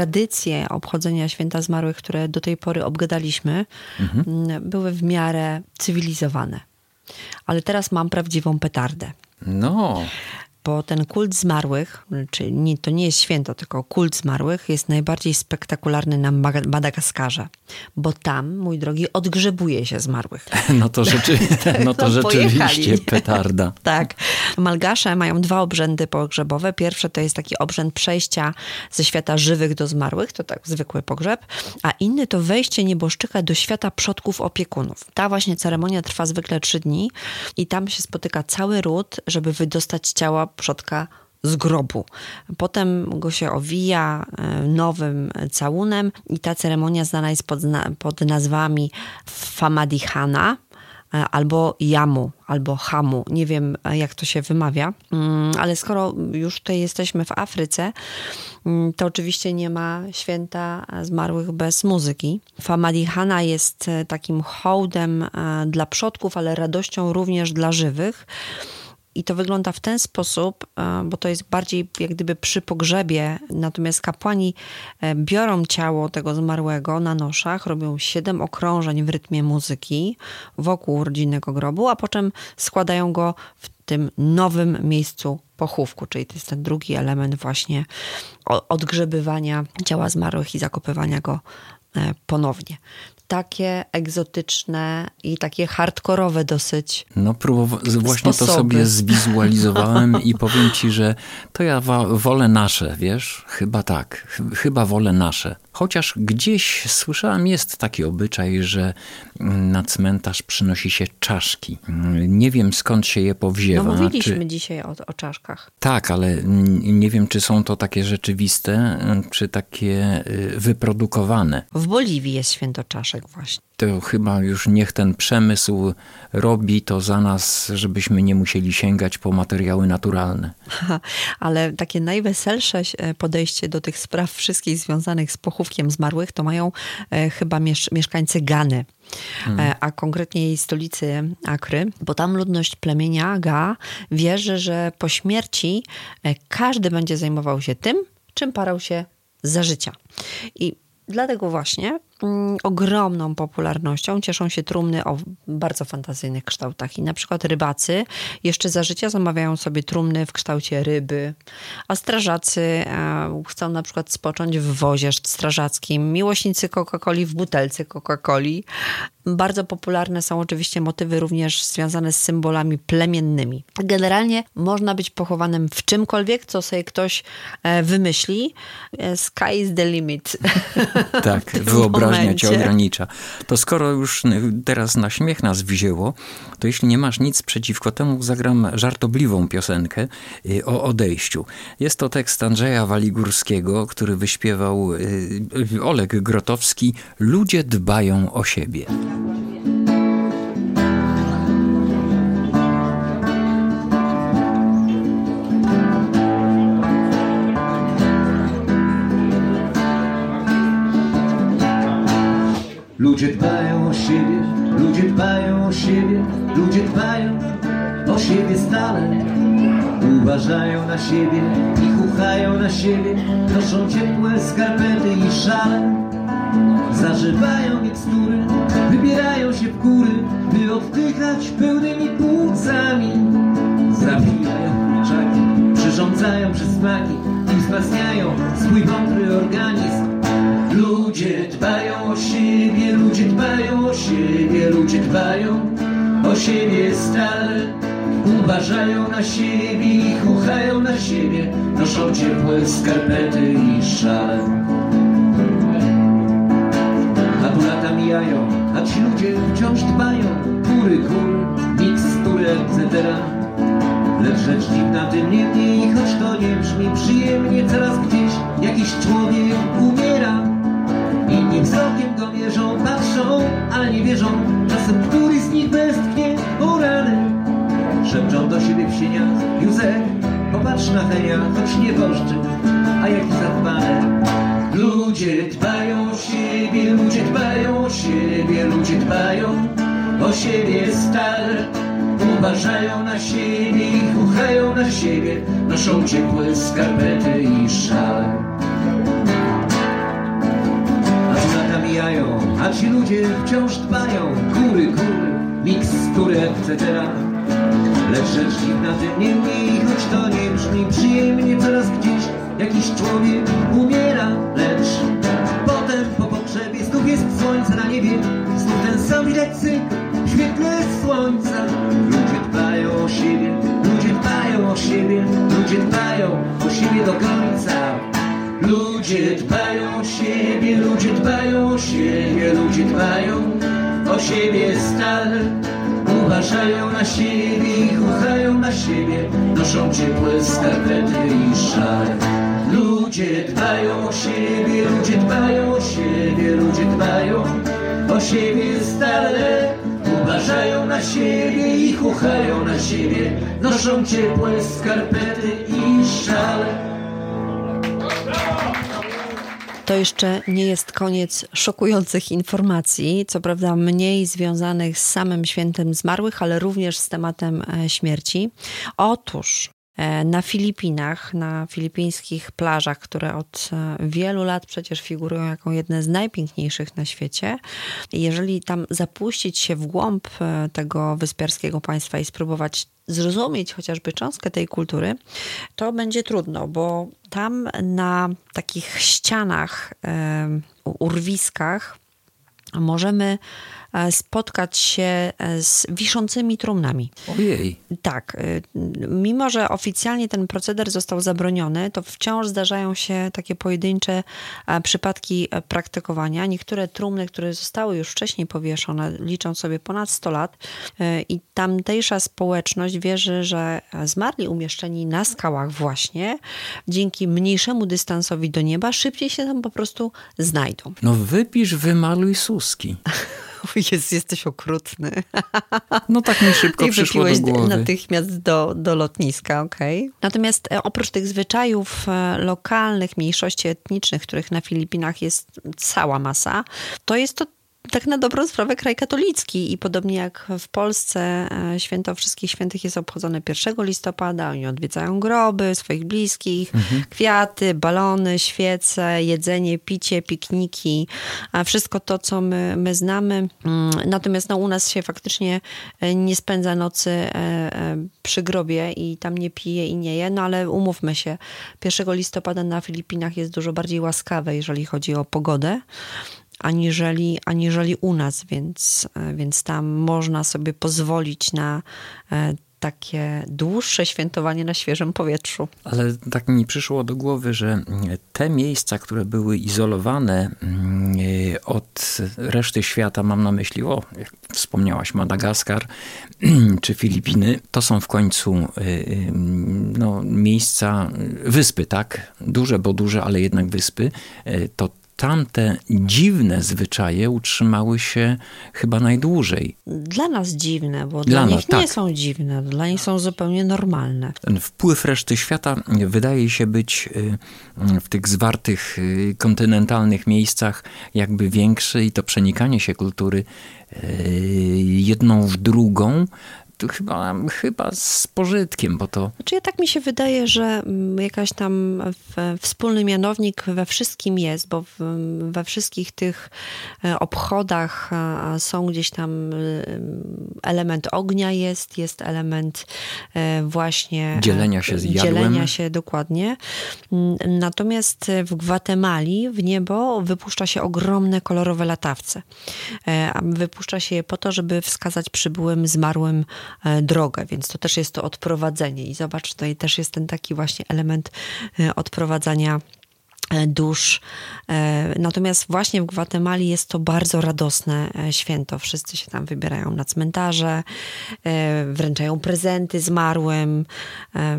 Tradycje obchodzenia święta zmarłych, które do tej pory obgadaliśmy, mm, były w miarę cywilizowane. Ale teraz mam prawdziwą petardę. No, Bo ten kult zmarłych, czyli nie, to nie jest święto, tylko kult zmarłych, jest najbardziej spektakularny na Madagaskarze. Bo tam, mój drogi, odgrzebuje się zmarłych. no to, rzeczy, no to rzeczywiście petarda. Tak. Malgasze mają dwa obrzędy pogrzebowe. Pierwsze to jest taki obrzęd przejścia ze świata żywych do zmarłych, to tak zwykły pogrzeb, a inny to wejście nieboszczyka do świata przodków opiekunów. Ta właśnie ceremonia trwa zwykle trzy dni i tam się spotyka cały ród, żeby wydostać ciała przodka z grobu. Potem go się owija e, nowym całunem i ta ceremonia znana jest pod, pod nazwami Famadihana, e, albo jamu, albo hamu. Nie wiem, e, jak to się wymawia, Mm, ale skoro już tutaj jesteśmy w Afryce, mm, to oczywiście nie ma święta zmarłych bez muzyki. Famadihana jest takim hołdem dla przodków, ale radością również dla żywych. I to wygląda w ten sposób, e, bo to jest bardziej jak gdyby przy pogrzebie, natomiast kapłani e, biorą ciało tego zmarłego na noszach, robią siedem okrążeń w rytmie muzyki wokół rodzinnego grobu, a potem składają go w tym nowym miejscu pochówku, czyli to jest ten drugi element właśnie odgrzebywania ciała zmarłych i zakopywania go e, ponownie. Takie egzotyczne i takie hardkorowe dosyć No próbowa- właśnie to sobie zwizualizowałem i powiem ci, że to ja wa- wolę nasze, wiesz? Chyba tak, Ch- chyba wolę nasze. Chociaż gdzieś słyszałem, jest taki obyczaj, że mm, na cmentarz przynosi się czaszki. Mm, Nie wiem skąd się je No powziewa. mówiliśmy czy... dzisiaj o, o czaszkach. Tak, ale nie wiem, czy są to takie rzeczywiste, mm, czy takie y, wyprodukowane. W Boliwii jest święto czaszek właśnie. To chyba już niech ten przemysł robi to za nas, żebyśmy nie musieli sięgać po materiały naturalne. Ale takie najweselsze e, podejście do tych spraw wszystkich związanych z pochówkiem zmarłych to mają e, chyba miesz mieszkańcy Gany. E, A konkretnie jej stolicy Akry, bo tam ludność plemienia Ga wierzy, że po śmierci e, każdy będzie zajmował się tym, czym parał się za życia. I dlatego właśnie ogromną popularnością cieszą się trumny o bardzo fantazyjnych kształtach. I na przykład rybacy jeszcze za życia zamawiają sobie trumny w kształcie ryby, a strażacy e, chcą na przykład spocząć w wozie strażackim, miłośnicy Coca-Coli w butelce Coca-Coli. Bardzo popularne są oczywiście motywy również związane z symbolami plemiennymi. Generalnie można być pochowanym w czymkolwiek, co sobie ktoś e, wymyśli. E, Sky is the limit. Tak, w wyobraźnia cię ogranicza. To skoro już teraz na śmiech nas wzięło, to jeśli nie masz nic przeciwko temu, zagram żartobliwą piosenkę y, o odejściu. Jest to tekst Andrzeja Waligórskiego, który wyśpiewał y, Oleg Grotowski Ludzie dbają o siebie. Ludzie dbają o siebie, ludzie dbają o siebie, ludzie dbają o siebie stale. Uważają na siebie i chuchają na siebie, noszą ciepłe skarpety i szale. Zażywają mikstury, wybierają się w góry, by oddychać pełnymi płucami. Zapijają kurczaki, przyrządzają przysmaki i wzmacniają swój mądry organizm. Ludzie dbają o siebie, ludzie dbają o siebie, ludzie dbają o siebie stale. Uważają na siebie i chuchają na siebie, noszą ciepłe skarpety i szale. A tu lata mijają, a ci ludzie wciąż dbają. Kury, kur, mikstury, etc. Lecz rzecz dziwna tym niemniej, choć to nie brzmi przyjemnie, coraz gdzieś jakiś człowiek umiera. Inni wzrokiem go mierzą, patrzą, ale nie wierzą. Czasem któryś z nich westchnie o rany. Szepczą do siebie w sieniach, Józef, popatrz na Henia, choć nie woszczy, a jaki zadbany. Ludzie dbają o siebie, ludzie dbają o siebie, ludzie dbają o siebie stale. Uważają na siebie i chuchają na siebie, noszą ciepłe skarpety i szale. Ludzie wciąż dbają. Kury, kury, mikstury, etc. Lecz rzecz dziwna tym niemniej, choć to nie brzmi przyjemnie Coraz gdzieś jakiś człowiek umiera. Lecz potem po pogrzebie znów jest słońce na niebie. Znów ten sam widać cykl w świetle słońca Ludzie dbają o siebie, ludzie dbają o siebie Ludzie dbają o siebie do końca Ludzie dbają o siebie, ludzie dbają o siebie, ludzie dbają o siebie stale. Uważają na siebie i chuchają na siebie, noszą ciepłe skarpety i szale. Ludzie dbają o siebie, ludzie dbają o siebie, ludzie dbają o siebie stale. Uważają na siebie i chuchają na siebie, noszą ciepłe skarpety i szale. To jeszcze nie jest koniec szokujących informacji, co prawda mniej związanych z samym świętem zmarłych, ale również z tematem e, śmierci. Otóż na Filipinach, na filipińskich plażach, które od e, wielu lat przecież figurują jako jedne z najpiękniejszych na świecie, jeżeli tam zapuścić się w głąb e, tego wyspiarskiego państwa i spróbować zrozumieć chociażby cząstkę tej kultury, to będzie trudno, bo tam na takich ścianach, e, urwiskach możemy e, spotkać się e, z wiszącymi trumnami. Ojej. Tak, y, mimo że oficjalnie ten proceder został zabroniony, to wciąż zdarzają się takie pojedyncze e, przypadki e, praktykowania. Niektóre trumny, które zostały już wcześniej powieszone, liczą sobie ponad 100 lat i tamtejsza społeczność wierzy, że zmarli umieszczeni na skałach właśnie, dzięki mniejszemu dystansowi do nieba, szybciej się tam po prostu znajdą. No wypisz, wymaluj suski. Jest, jesteś okrutny. No tak mi szybko I przyszło do głowy. natychmiast do, do lotniska, okej. Natomiast e, oprócz tych zwyczajów e, lokalnych, mniejszości etnicznych, których na Filipinach jest cała masa, to jest to tak na dobrą sprawę kraj katolicki. I podobnie jak w Polsce e, święto wszystkich świętych jest obchodzone 1 listopada, oni odwiedzają groby swoich bliskich, kwiaty, balony, świece, jedzenie, picie, pikniki, a wszystko to, co my, my znamy. Mm, Natomiast no, u nas się faktycznie e, nie spędza nocy e, przy grobie i tam nie pije i nie je, no ale umówmy się, 1 listopada na Filipinach jest dużo bardziej łaskawe, jeżeli chodzi o pogodę aniżeli, aniżeli u nas, więc, e, więc tam można sobie pozwolić na e, takie dłuższe świętowanie na świeżym powietrzu. Ale tak mi przyszło do głowy, że te miejsca, które były izolowane mm, e, od reszty świata, mam na myśli, o, jak wspomniałaś, Madagaskar czy Filipiny, to są w końcu no, miejsca, wyspy, tak? Duże, bo duże, ale jednak wyspy. To tamte dziwne zwyczaje utrzymały się chyba najdłużej. Dla nas dziwne, bo Dla dla, nas, nich nie tak. są dziwne, dla nich są zupełnie normalne. Ten wpływ reszty świata wydaje się być y, w tych zwartych y, kontynentalnych miejscach jakby większy i to przenikanie się kultury y, jedną w drugą chyba, chyba z pożytkiem, bo to Znaczy, ja tak mi się wydaje, że mm, jakaś tam wspólny mianownik we wszystkim jest, bo we wszystkich tych e, obchodach są gdzieś tam e, element ognia jest, jest element e, właśnie... e, Dzielenia się z jadłem. Dzielenia się, dokładnie. Mm, Natomiast w Gwatemali w niebo wypuszcza się ogromne kolorowe latawce. Wypuszcza się je po to, żeby wskazać przybyłym zmarłym drogę, więc to też jest to odprowadzenie. I zobacz, tutaj też jest ten taki właśnie element e, odprowadzania e, dusz. E, Natomiast właśnie w Gwatemali jest to bardzo radosne e, święto. Wszyscy się tam wybierają na cmentarze, e, wręczają prezenty zmarłym. E,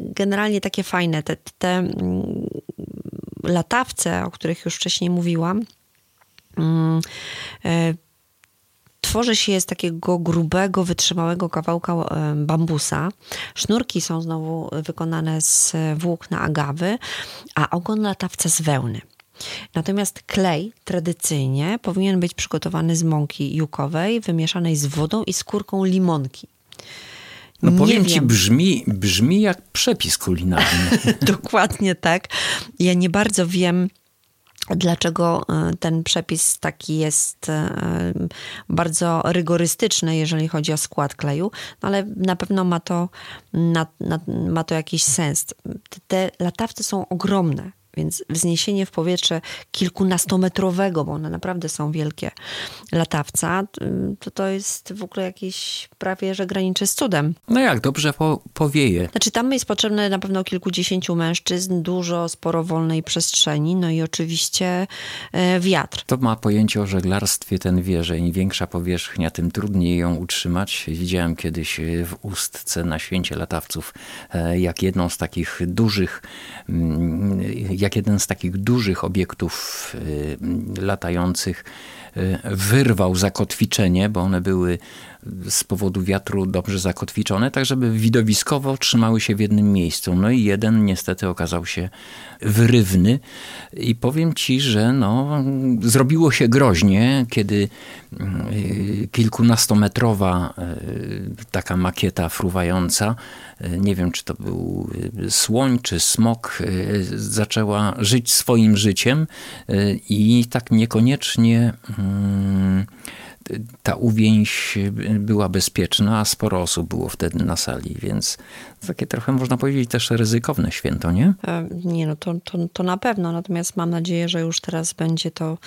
Generalnie takie fajne. Te, te mm, latawce, o których już wcześniej mówiłam, mm, e, tworzy się z takiego grubego, wytrzymałego kawałka e, bambusa. Sznurki są znowu wykonane z włókna agawy, a ogon latawca z wełny. Natomiast klej tradycyjnie powinien być przygotowany z mąki jukowej, wymieszanej z wodą i skórką limonki. no Nie powiem ci, wiem. brzmi, brzmi jak przepis kulinarny. Dokładnie tak. Ja nie bardzo wiem, dlaczego e, ten przepis taki jest e, bardzo rygorystyczny, jeżeli chodzi o skład kleju, no ale na pewno ma to, na, na, ma to jakiś sens. Te latawce są ogromne. Więc wzniesienie w powietrze kilkunastometrowego, bo one naprawdę są wielkie, latawca, to to jest w ogóle jakieś prawie, że graniczy z cudem. No jak dobrze po, powieje. Znaczy tam jest potrzebne na pewno kilkudziesięciu mężczyzn, dużo, sporo wolnej przestrzeni, no i oczywiście e, wiatr. To ma pojęcie o żeglarstwie ten wie, że im większa powierzchnia, tym trudniej ją utrzymać. Widziałem kiedyś e, w Ustce na Święcie Latawców, e, jak jedną z takich dużych, mm, jak jeden z takich dużych obiektów y, latających y, wyrwał zakotwiczenie, bo one były z powodu wiatru dobrze zakotwiczone, tak żeby widowiskowo trzymały się w jednym miejscu. No i jeden niestety okazał się wyrywny i powiem ci, że no, zrobiło się groźnie, kiedy y, kilkunastometrowa y, taka makieta fruwająca, y, nie wiem czy to był słoń czy smok, zaczęła żyć swoim życiem i tak niekoniecznie mm, ta uwięź była bezpieczna, a sporo osób było wtedy na sali, więc takie trochę można powiedzieć też ryzykowne święto, nie? E, nie, no to, to, to na pewno, natomiast mam nadzieję, że już teraz będzie to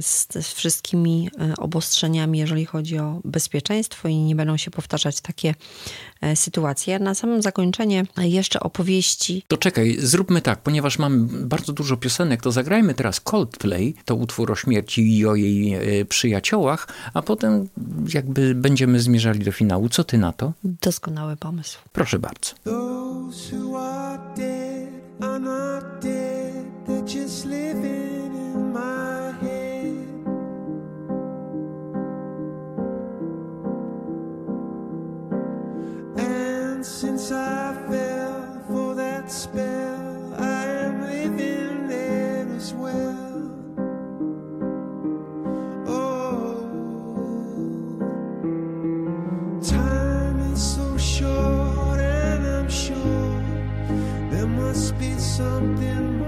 z, z wszystkimi e, obostrzeniami, jeżeli chodzi o bezpieczeństwo i nie będą się powtarzać takie e, sytuacje. Na samym zakończenie jeszcze opowieści. To czekaj, zróbmy tak, ponieważ mam bardzo dużo piosenek, to zagrajmy teraz Coldplay, to utwór o śmierci i o jej e, przyjaciołach, a potem jakby będziemy zmierzali do finału. Co ty na to? Doskonały pomysł. Proszę bardzo. Those who are dead are not dead, they're just living And since I fell for that spell, I am living there as well. Oh, time is so short, and I'm sure there must be something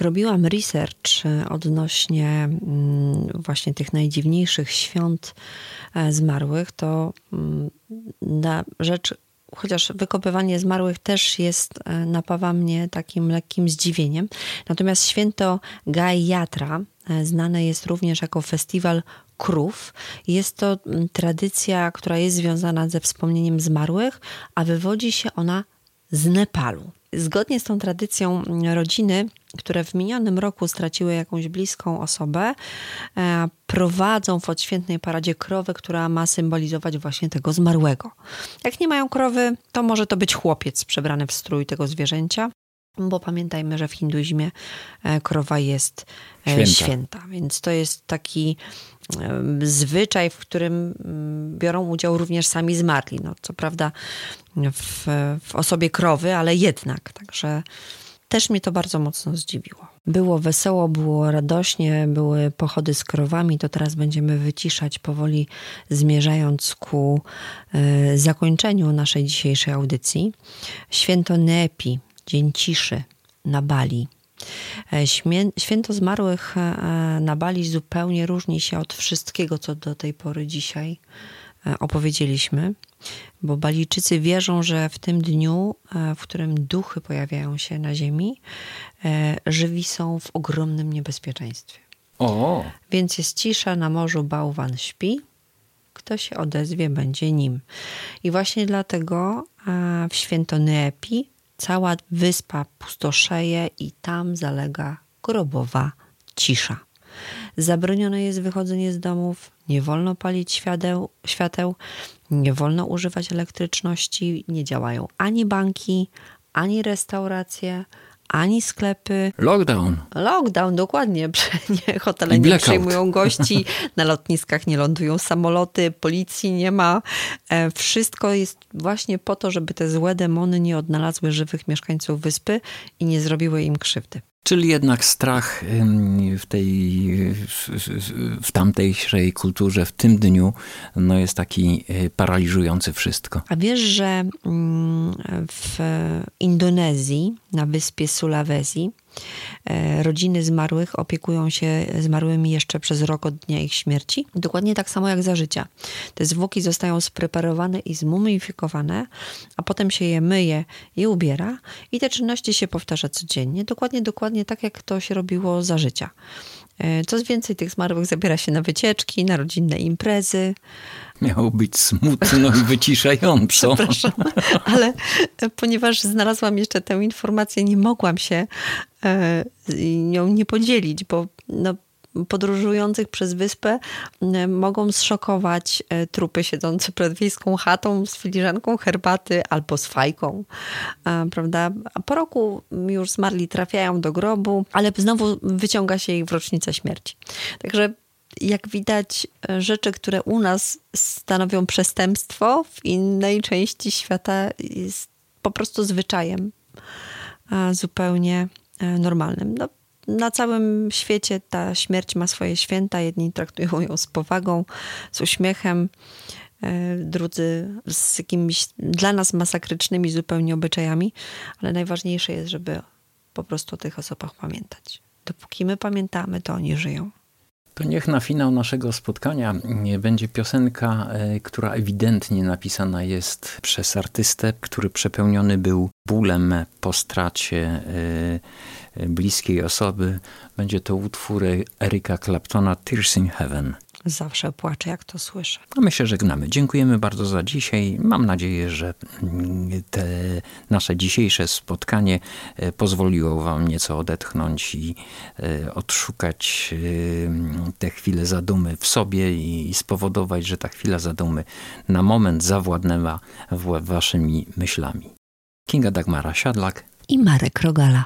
Robiłam research e, odnośnie mm, właśnie tych najdziwniejszych świąt e, zmarłych, to mm, na rzecz, chociaż wykopywanie zmarłych też jest, e, napawa mnie takim lekkim zdziwieniem. Natomiast święto Gajatra znane jest również jako festiwal krów. Jest to mm, tradycja, która jest związana ze wspomnieniem zmarłych, a wywodzi się ona z Nepalu. Zgodnie z tą tradycją rodziny, które w minionym roku straciły jakąś bliską osobę, e, prowadzą w odświętnej paradzie krowę, która ma symbolizować właśnie tego zmarłego. Jak nie mają krowy, to może to być chłopiec przebrany w strój tego zwierzęcia. Bo pamiętajmy, że w hinduizmie e, krowa jest e, Święta. święta, więc to jest taki zwyczaj, w którym mm, biorą udział również sami zmarli. No, co prawda w, w osobie krowy, ale jednak. Także też mnie to bardzo mocno zdziwiło. Było wesoło, było radośnie, były pochody z krowami, to teraz będziemy wyciszać powoli, zmierzając ku e, zakończeniu naszej dzisiejszej audycji. Święto Nepi, Dzień Ciszy na Bali. E, Święto zmarłych e, na Bali zupełnie różni się od wszystkiego, co do tej pory dzisiaj e, opowiedzieliśmy, bo Balijczycy wierzą, że w tym dniu, w którym duchy pojawiają się na ziemi, żywi są w ogromnym niebezpieczeństwie. O, Więc jest cisza, na morzu bałwan śpi, kto się odezwie, będzie nim. I właśnie dlatego w święto Neepi cała wyspa pustoszeje i tam zalega grobowa cisza. Zabronione jest wychodzenie z domów, nie wolno palić świateł, świateł, nie wolno używać elektryczności, nie działają ani banki, ani restauracje, ani sklepy. lockdown. Lockdown, dokładnie. Nie, hotele I nie blackout. przyjmują gości, na lotniskach nie lądują samoloty, policji nie ma. E, Wszystko jest właśnie po to, żeby te złe demony nie odnalazły żywych mieszkańców wyspy i nie zrobiły im krzywdy. Czyli jednak strach w tej, w, tamtejszej kulturze, w tym dniu, no jest taki y, paraliżujący wszystko. A wiesz, że mm, w Indonezji, na wyspie Sulawesi, e, rodziny zmarłych opiekują się zmarłymi jeszcze przez rok od dnia ich śmierci. Dokładnie tak samo jak za życia. Te zwłoki zostają spreparowane i zmumifikowane, a potem się je myje i ubiera i te czynności się powtarza codziennie. Dokładnie, dokładnie tak jak to się robiło za życia. E, Co więcej, tych zmarłych zabiera się na wycieczki, na rodzinne imprezy. Miało być smutno i wyciszająco. Przepraszam, ale e, ponieważ znalazłam jeszcze tę informację, nie mogłam się e, nią nie podzielić, bo no, podróżujących przez wyspę m, mogą zszokować e, trupy siedzące przed wiejską chatą z filiżanką herbaty albo z fajką, prawda? A po roku już zmarli trafiają do grobu, ale znowu wyciąga się ich w rocznicę śmierci. Także jak widać, e, rzeczy, które u nas stanowią przestępstwo, w innej części świata jest po prostu zwyczajem zupełnie e, normalnym. No, na całym świecie ta śmierć ma swoje święta. Jedni traktują ją z powagą, z uśmiechem, e, drudzy z jakimiś dla nas masakrycznymi zupełnie obyczajami, ale najważniejsze jest, żeby po prostu o tych osobach pamiętać. Dopóki my pamiętamy, to oni żyją. To niech na finał naszego spotkania nie będzie piosenka, e, która ewidentnie napisana jest przez artystę, który przepełniony był bólem po stracie e, e, bliskiej osoby. Będzie to utwór Erika Claptona Tears in Heaven. Zawsze płaczę, jak to słyszę. A my się żegnamy. Dziękujemy bardzo za dzisiaj. Mam nadzieję, że te nasze dzisiejsze spotkanie e, pozwoliło Wam nieco odetchnąć i e, odszukać e, te chwile zadumy w sobie i spowodować, że ta chwila zadumy na moment zawładnęła Waszymi myślami. Kinga Dagmara Siadlak. I Marek Rogala.